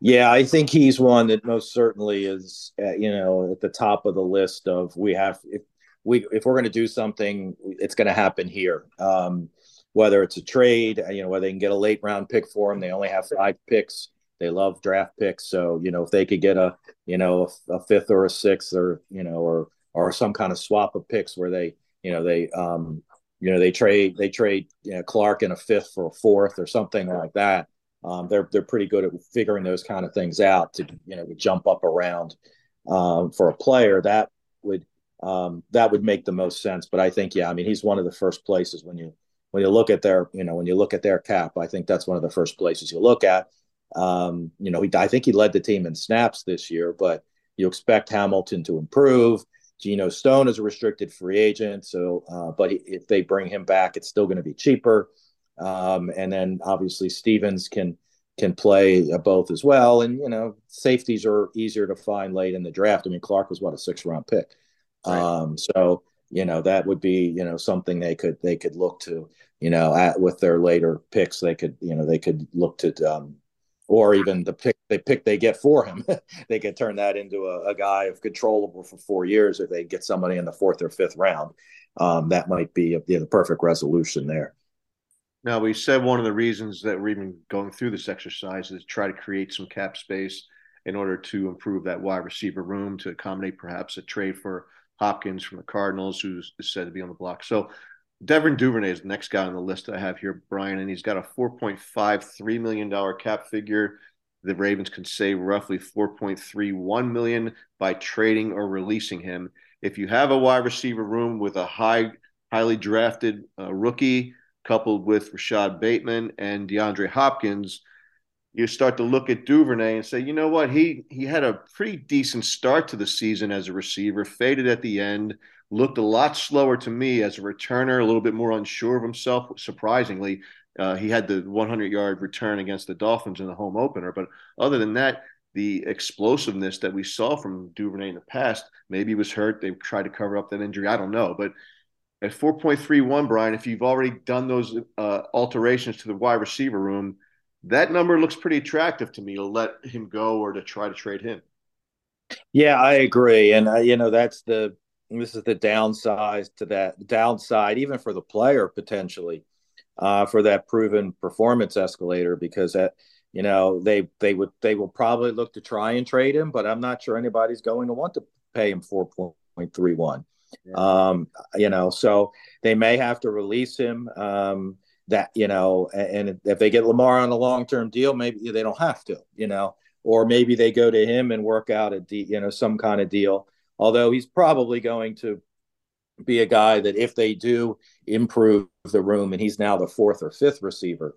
Yeah, I think he's one that most certainly is, uh, you know, at the top of the list of we have if we if we're going to do something, it's going to happen here. Um, whether it's a trade, uh, you know, whether they can get a late round pick for him, they only have five picks. They love draft picks, so you know if they could get a you know a, a fifth or a sixth or you know or or some kind of swap of picks where they you know they um you know they trade they trade you know Clark in a fifth for a fourth or something like that um, they're they're pretty good at figuring those kind of things out to you know jump up around um, for a player that would um, that would make the most sense. But I think yeah, I mean he's one of the first places when you when you look at their you know when you look at their cap, I think that's one of the first places you look at. Um, you know, he, I think he led the team in snaps this year, but you expect Hamilton to improve. Geno Stone is a restricted free agent, so uh, but he, if they bring him back, it's still going to be cheaper. Um, and then obviously Stevens can can play both as well. And you know, safeties are easier to find late in the draft. I mean, Clark was what a six round pick. Right. Um, so you know that would be you know something they could they could look to you know at with their later picks they could you know they could look to um, or even the pick they pick they get for him they could turn that into a, a, guy of controllable for four years if they get somebody in the fourth or fifth round. Um, that might be a, you know, the perfect resolution there. Now, we said one of the reasons that we're even going through this exercise is to try to create some cap space in order to improve that wide receiver room to accommodate perhaps a trade for Hopkins from the Cardinals, who's said to be on the block. So, Devin Duvernay is the next guy on the list I have here, Brian, and he's got a $4.53 million cap figure. The Ravens can save roughly 4.31 million by trading or releasing him. If you have a wide receiver room with a high, highly drafted uh, rookie coupled with Rashod Bateman and DeAndre Hopkins, you start to look at Duvernay and say, you know what, he he had a pretty decent start to the season as a receiver, faded at the end, looked a lot slower to me as a returner, a little bit more unsure of himself. Surprisingly, uh, he had the 100 yard return against the Dolphins in the home opener, but other than that, the explosiveness that we saw from Duvernay in the past. Maybe he was hurt. They tried to cover up that injury. I don't know. But at 4.31, Brian, if you've already done those uh, alterations to the wide receiver room, that number looks pretty attractive to me to let him go or to try to trade him. Yeah, I agree. And, uh, you know, that's the, this is the downside to that downside, even for the player potentially, uh, for that proven performance escalator, because that, you know they they would they will probably look to try and trade him, but I'm not sure anybody's going to want to pay him four point three one. Yeah. Um, you know, so they may have to release him. Um, that you know, and if they get Lamar on a long term deal, maybe they don't have to. You know, or maybe they go to him and work out a de- you know some kind of deal. Although he's probably going to be a guy that if they do improve the room, and he's now the fourth or fifth receiver,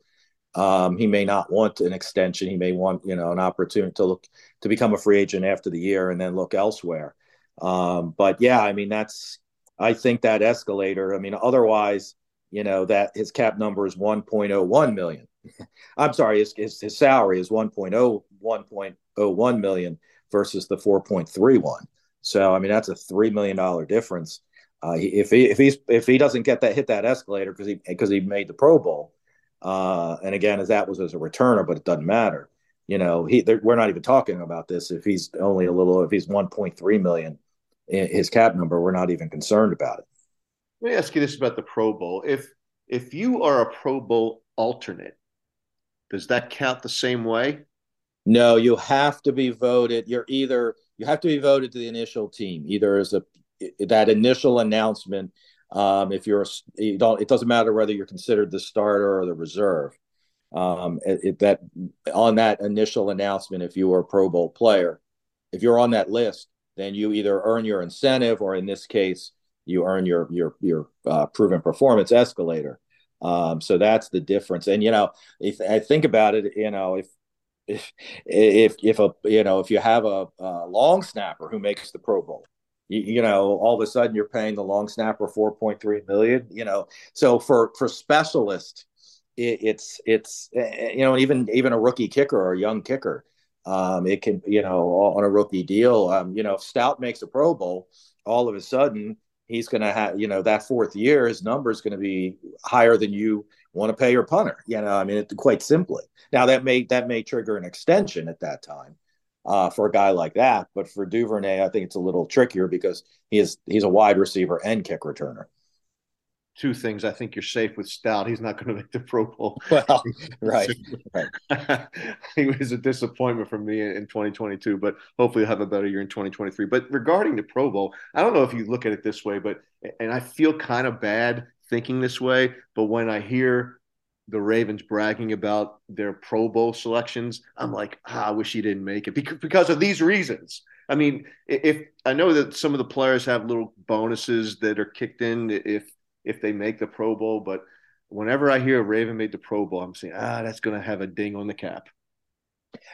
um, he may not want an extension. He may want, you know, an opportunity to look to become a free agent after the year and then look elsewhere. Um, but yeah, I mean, that's I think that escalator. I mean, otherwise, you know, that his cap number is 1.01 million. I'm sorry, his, his, his salary is 1.0 1.01 million versus the 4.31. So I mean, that's a three million dollar difference. Uh, if he if he's if he doesn't get that hit that escalator because he because he made the Pro Bowl, uh, and again, as that was as a returner, but it doesn't matter. You know, he we're not even talking about this. If he's only a little, if he's 1.3 million, his cap number, we're not even concerned about it. Let me ask you this about the Pro Bowl: if if you are a Pro Bowl alternate, does that count the same way? No, you have to be voted. You're either you have to be voted to the initial team, either as a that initial announcement um, if you're you don't, it doesn't matter whether you're considered the starter or the reserve. Um, it, it, that on that initial announcement, if you were a Pro Bowl player, if you're on that list, then you either earn your incentive, or in this case, you earn your your your uh, proven performance escalator. Um, so that's the difference. And you know, if I think about it, you know, if if if if a you know if you have a, a long snapper who makes the Pro Bowl, you, you, know all of a sudden you're paying the long snapper 4.3 million you know so for for specialists it, it's it's eh, eh, you know even even a rookie kicker or a young kicker um, it can you know on a rookie deal um, you know if stout makes a pro bowl all of a sudden he's going to have you know that fourth year his number is going to be higher than you want to pay your punter you know i mean it, quite simply now that may that may trigger an extension at that time uh, for a guy like that. But for Duvernay, I think it's a little trickier because he is he's a wide receiver and kick returner. Two things. I think you're safe with Stout. He's not going to make the Pro Bowl. Well, right, right. he was a disappointment for me in 2022, but hopefully he'll have a better year in 2023. But regarding the Pro Bowl, I don't know if you look at it this way, but and I feel kind of bad thinking this way, but when I hear the Ravens bragging about their Pro Bowl selections, I'm like, ah, I wish he didn't make it because because of these reasons. I mean, if I know that some of the players have little bonuses that are kicked in if if they make the Pro Bowl, but whenever I hear Raven made the Pro Bowl, I'm saying, ah, that's going to have a ding on the cap.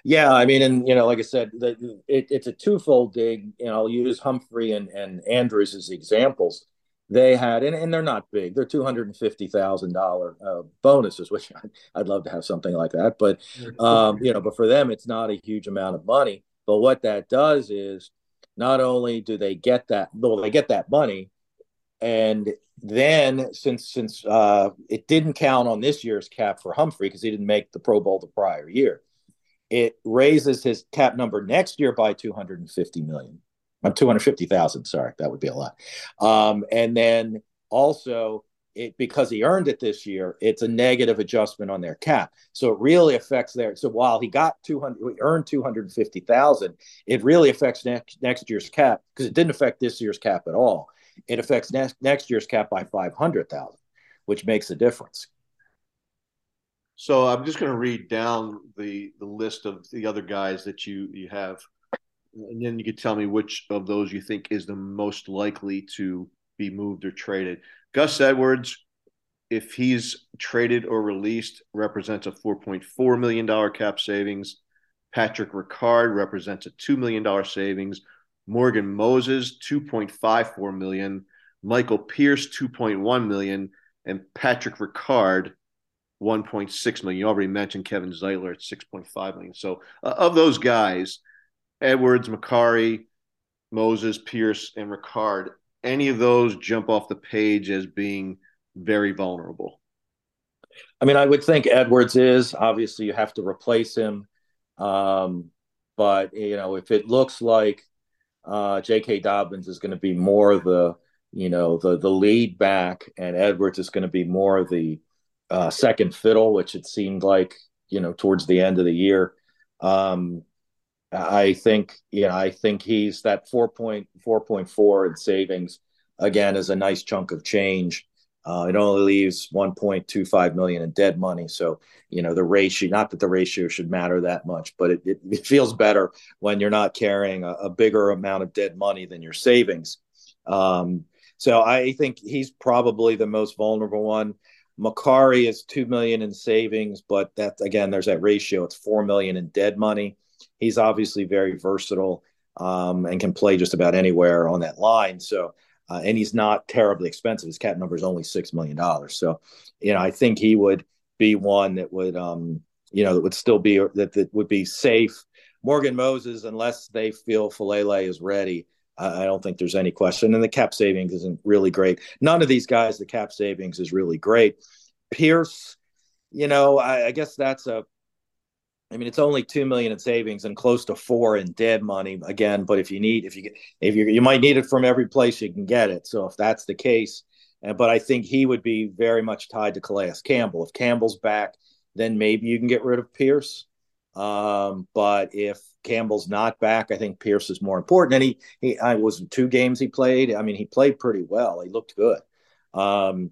Yeah, I mean, and you know, like I said, the, it, it's a twofold dig. Know, I'll use Humphrey and, and Andrews as examples they had, and, and they're not big. They're two hundred and fifty thousand uh, bonuses, which I'd, I'd, love to have something like that. But um, you know, but for them, it's not a huge amount of money. But what that does is, not only do they get that, well, they get that money, and then since since uh, it didn't count on this year's cap for Humphrey because he didn't make the Pro Bowl the prior year, it raises his cap number next year by two hundred and fifty million. I'm 250,000. Sorry, that would be a lot. Um, and then also, it because he earned it this year, it's a negative adjustment on their cap. So it really affects their. So while he got 200, he earned 250,000, it really affects next next year's cap because it didn't affect this year's cap at all. It affects next next year's cap by 500,000, which makes a difference. So I'm just going to read down the the list of the other guys that you you have and then you could tell me which of those you think is the most likely to be moved or traded. Gus Edwards, if he's traded or released, represents a $4.4 million cap savings. Patrick Ricard represents a $2 million savings. Morgan Moses, 2.54 million. Michael Pierce, 2.1 million. And Patrick Ricard, 1.6 million. You already mentioned Kevin Zeitler at 6.5 million. So uh, of those guys – Edwards, Mekari, Moses, Pierce, and Ricard, any of those jump off the page as being very vulnerable? I mean, I would think Edwards is. Obviously, you have to replace him. Um, but, you know, if it looks like uh, J.K. Dobbins is going to be more the, you know, the the lead back, and Edwards is going to be more the uh, second fiddle, which it seemed like, you know, towards the end of the year. Um, I think, you know, I think he's that 4.4.4 in savings again is a nice chunk of change. Uh, it only leaves 1.25 million in dead money. So, you know, the ratio, not that the ratio should matter that much, but it, it, it feels better when you're not carrying a, a, bigger amount of dead money than your savings. Um, so I think he's probably the most vulnerable one. Mekari is 2 million in savings, but that again, there's that ratio. It's 4 million in dead money. He's obviously very versatile um, and can play just about anywhere on that line. So, uh, and he's not terribly expensive. His cap number is only six million dollars. So, you know, I think he would be one that would, um, you know, that would still be that that would be safe. Morgan Moses, unless they feel Faalele is ready, I don't think there's any question. And the cap savings isn't really great. None of these guys, the cap savings is really great. Pierce, you know, I, I guess that's a I mean, it's only two million in savings and close to four in dead money again. But if you need, if you get, if you you might need it from every place you can get it. So if that's the case, and but I think he would be very much tied to Calais Campbell. If Campbell's back, then maybe you can get rid of Pierce. Um, but if Campbell's not back, I think Pierce is more important. And he, he, I was two games he played. I mean, he played pretty well. He looked good. Um,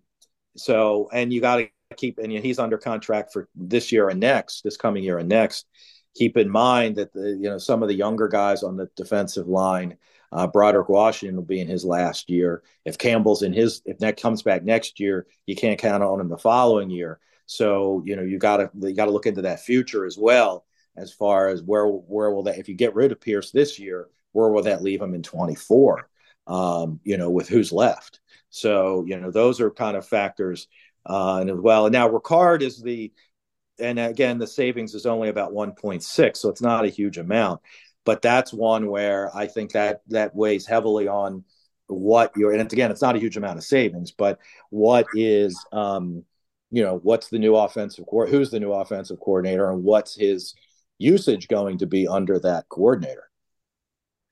so, and you got to keep, and he's under contract for this year and next, this coming year and next. Keep in mind that the you know some of the younger guys on the defensive line, uh, Broderick Washington will be in his last year. If Campbell's in his, if that comes back next year, you can't count on him the following year. So you know you got to you got to look into that future as well as far as where where will that if you get rid of Pierce this year, where will that leave him in 24? Um, you know, with who's left. So you know those are kind of factors uh, and as well. And now Ricard is the, and again, the savings is only about 1.6, so it's not a huge amount. But that's one where I think that that weighs heavily on what you're, and again, it's not a huge amount of savings, but what is, um, you know, what's the new offensive core? who's the new offensive coordinator, and what's his usage going to be under that coordinator?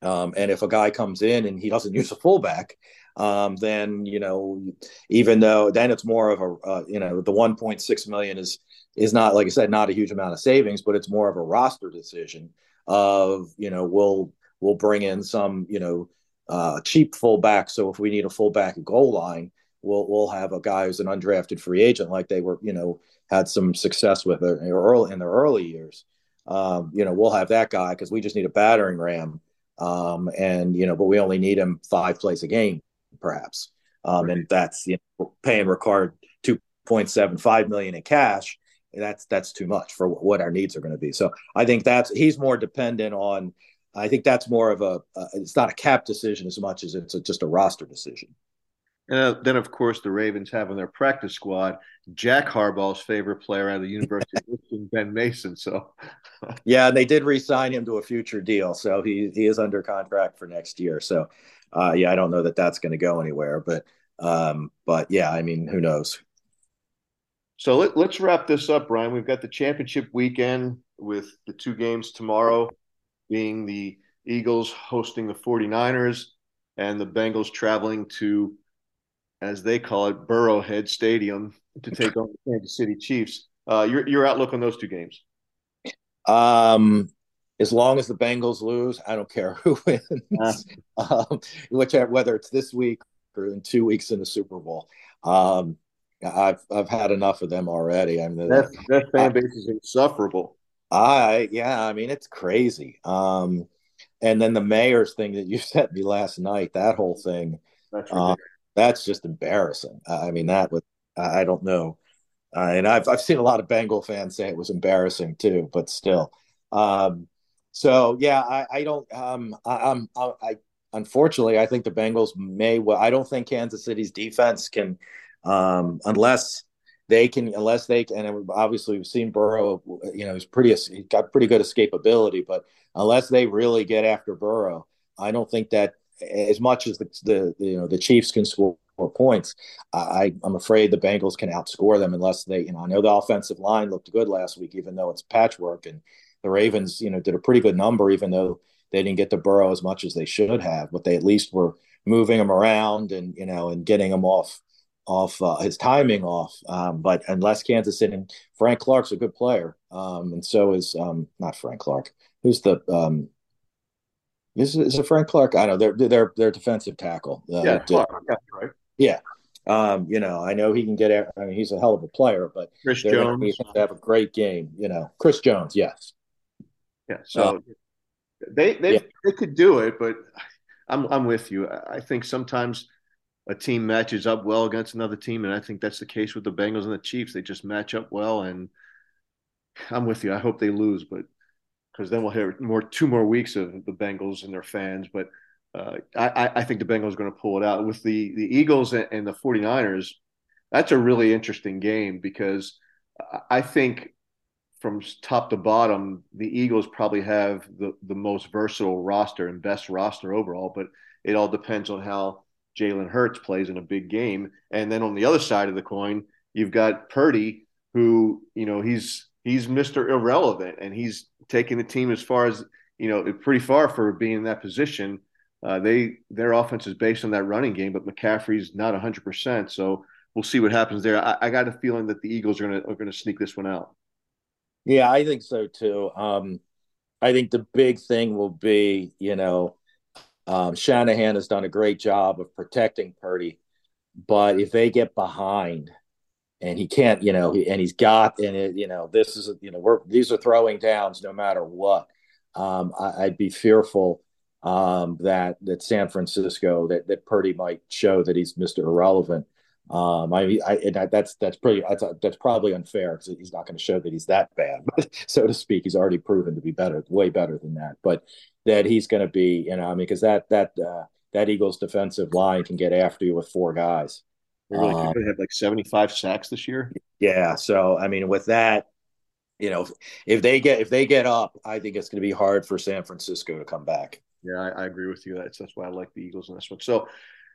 Um, and if a guy comes in and he doesn't use a fullback, um, then you know, even though then it's more of a uh, you know the 1.6 million is is not like I said not a huge amount of savings, but it's more of a roster decision of you know we'll we'll bring in some you know uh, cheap fullback. So if we need a fullback goal line, we'll we'll have a guy who's an undrafted free agent like they were you know had some success with it early in their early years. Um, you know we'll have that guy because we just need a battering ram. Um, and you know, but we only need him five plays a game perhaps. Um, right. And that's you know, paying Ricard two point seven five million in cash. That's that's too much for what our needs are going to be. So I think that's he's more dependent on. I think that's more of a. Uh, it's not a cap decision as much as it's a, just a roster decision. And uh, then, of course, the Ravens have in their practice squad Jack Harbaugh's favorite player out of the University of Michigan, Ben Mason. So, yeah, and they did re-sign him to a future deal, so he he is under contract for next year. So uh, yeah, I don't know that that's going to go anywhere, but um, but yeah, I mean, who knows? So let, us wrap this up, Brian. We've got the championship weekend with the two games tomorrow being the Eagles hosting the 49ers and the Bengals traveling to, as they call it, Burrowhead Stadium to take on the Kansas City Chiefs. Uh, your, your outlook on those two games? Um, as long as the Bengals lose, I don't care who wins, uh. um, whichever whether it's this week or in two weeks in the Super Bowl. Um, I've I've had enough of them already. I mean, that, that fan base is insufferable. I yeah, I mean it's crazy. Um, and then the mayor's thing that you sent me last night, that whole thing, that's, uh, that's just embarrassing. I mean that was I don't know, uh, and I've I've seen a lot of Bengal fans say it was embarrassing too, but still. Um, so yeah, I, I don't. Um, I, am I, I, unfortunately I think the Bengals may. Well, I don't think Kansas City's defense can, um, unless they can unless they can. and obviously we've seen Burrow. You know, he's pretty He's got pretty good escapability, but unless they really get after Burrow, I don't think that as much as the, the you know the Chiefs can score points, I I'm afraid the Bengals can outscore them unless they you know I know the offensive line looked good last week, even though it's patchwork, and the Ravens you know did a pretty good number, even though they didn't get to Burrow as much as they should have, but they at least were moving him around and you know and getting him off off uh, his timing off. Um, but unless Kansas City and Frank Clark's a good player, um, and so is um, not Frank Clark. Who's the um, is is it Frank Clark? I know they're they're they're defensive tackle. Uh, yeah, Clark, right. Yeah. Um, you know, I know he can get. I mean, he's a hell of a player, but Chris Jones to have a great game. You know, Chris Jones, yes. Yeah. So uh, they they yeah. they could do it, but I'm I'm with you. I think sometimes a team matches up well against another team, and I think that's the case with the Bengals and the Chiefs. They just match up well, and I'm with you. I hope they lose, but because then we'll hear more two more weeks of the Bengals and their fans. But uh, I, I think the Bengals are going to pull it out with the the Eagles and the 49ers. That's a really interesting game because I think from top to bottom, the Eagles probably have the, the most versatile roster and best roster overall, but it all depends on how Jalen Hurts plays in a big game. And then on the other side of the coin, you've got Purdy, who, you know, he's he's Mr. Irrelevant and he's taking the team as far as, you know, pretty far for being in that position. Uh, they their offense is based on that running game, but McCaffrey's not 100%. So we'll see what happens there. I, I got a feeling that the Eagles are going to are going to sneak this one out. Yeah, I think so too. Um, I think the big thing will be, you know, um, Shanahan has done a great job of protecting Purdy, but if they get behind and he can't, you know, and he's got, and it, you know, this is, you know, we're these are throwing downs no matter what. Um, I, would be fearful um, that that San Francisco that that Purdy might show that he's Mister Irrelevant. Um, I, mean I, that's that's pretty that's that's probably unfair because he's not going to show that he's that bad, but so to speak, he's already proven to be better, way better than that. But that he's going to be, you know, I mean, because that that uh, that Eagles defensive line can get after you with four guys. Really, um, have like seventy five sacks this year. Yeah, so I mean, with that, you know, if they get if they get up, I think it's going to be hard for San Francisco to come back. Yeah, I, I agree with you. That's that's why I like the Eagles in this one. So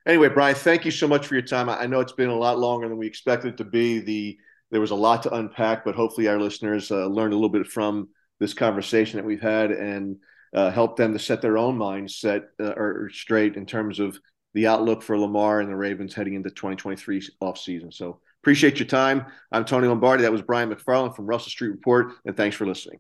anyway, Brian, thank you so much for your time. I know it's been a lot longer than we expected it to be. The there was a lot to unpack, but hopefully our listeners uh, learned a little bit from this conversation that we've had and uh, help them to set their own mindset uh, or, or straight in terms of the outlook for Lamar and the Ravens heading into 2023 offseason. So appreciate your time. I'm Tony Lombardi. That was Brian McFarland from Russell Street Report, and thanks for listening.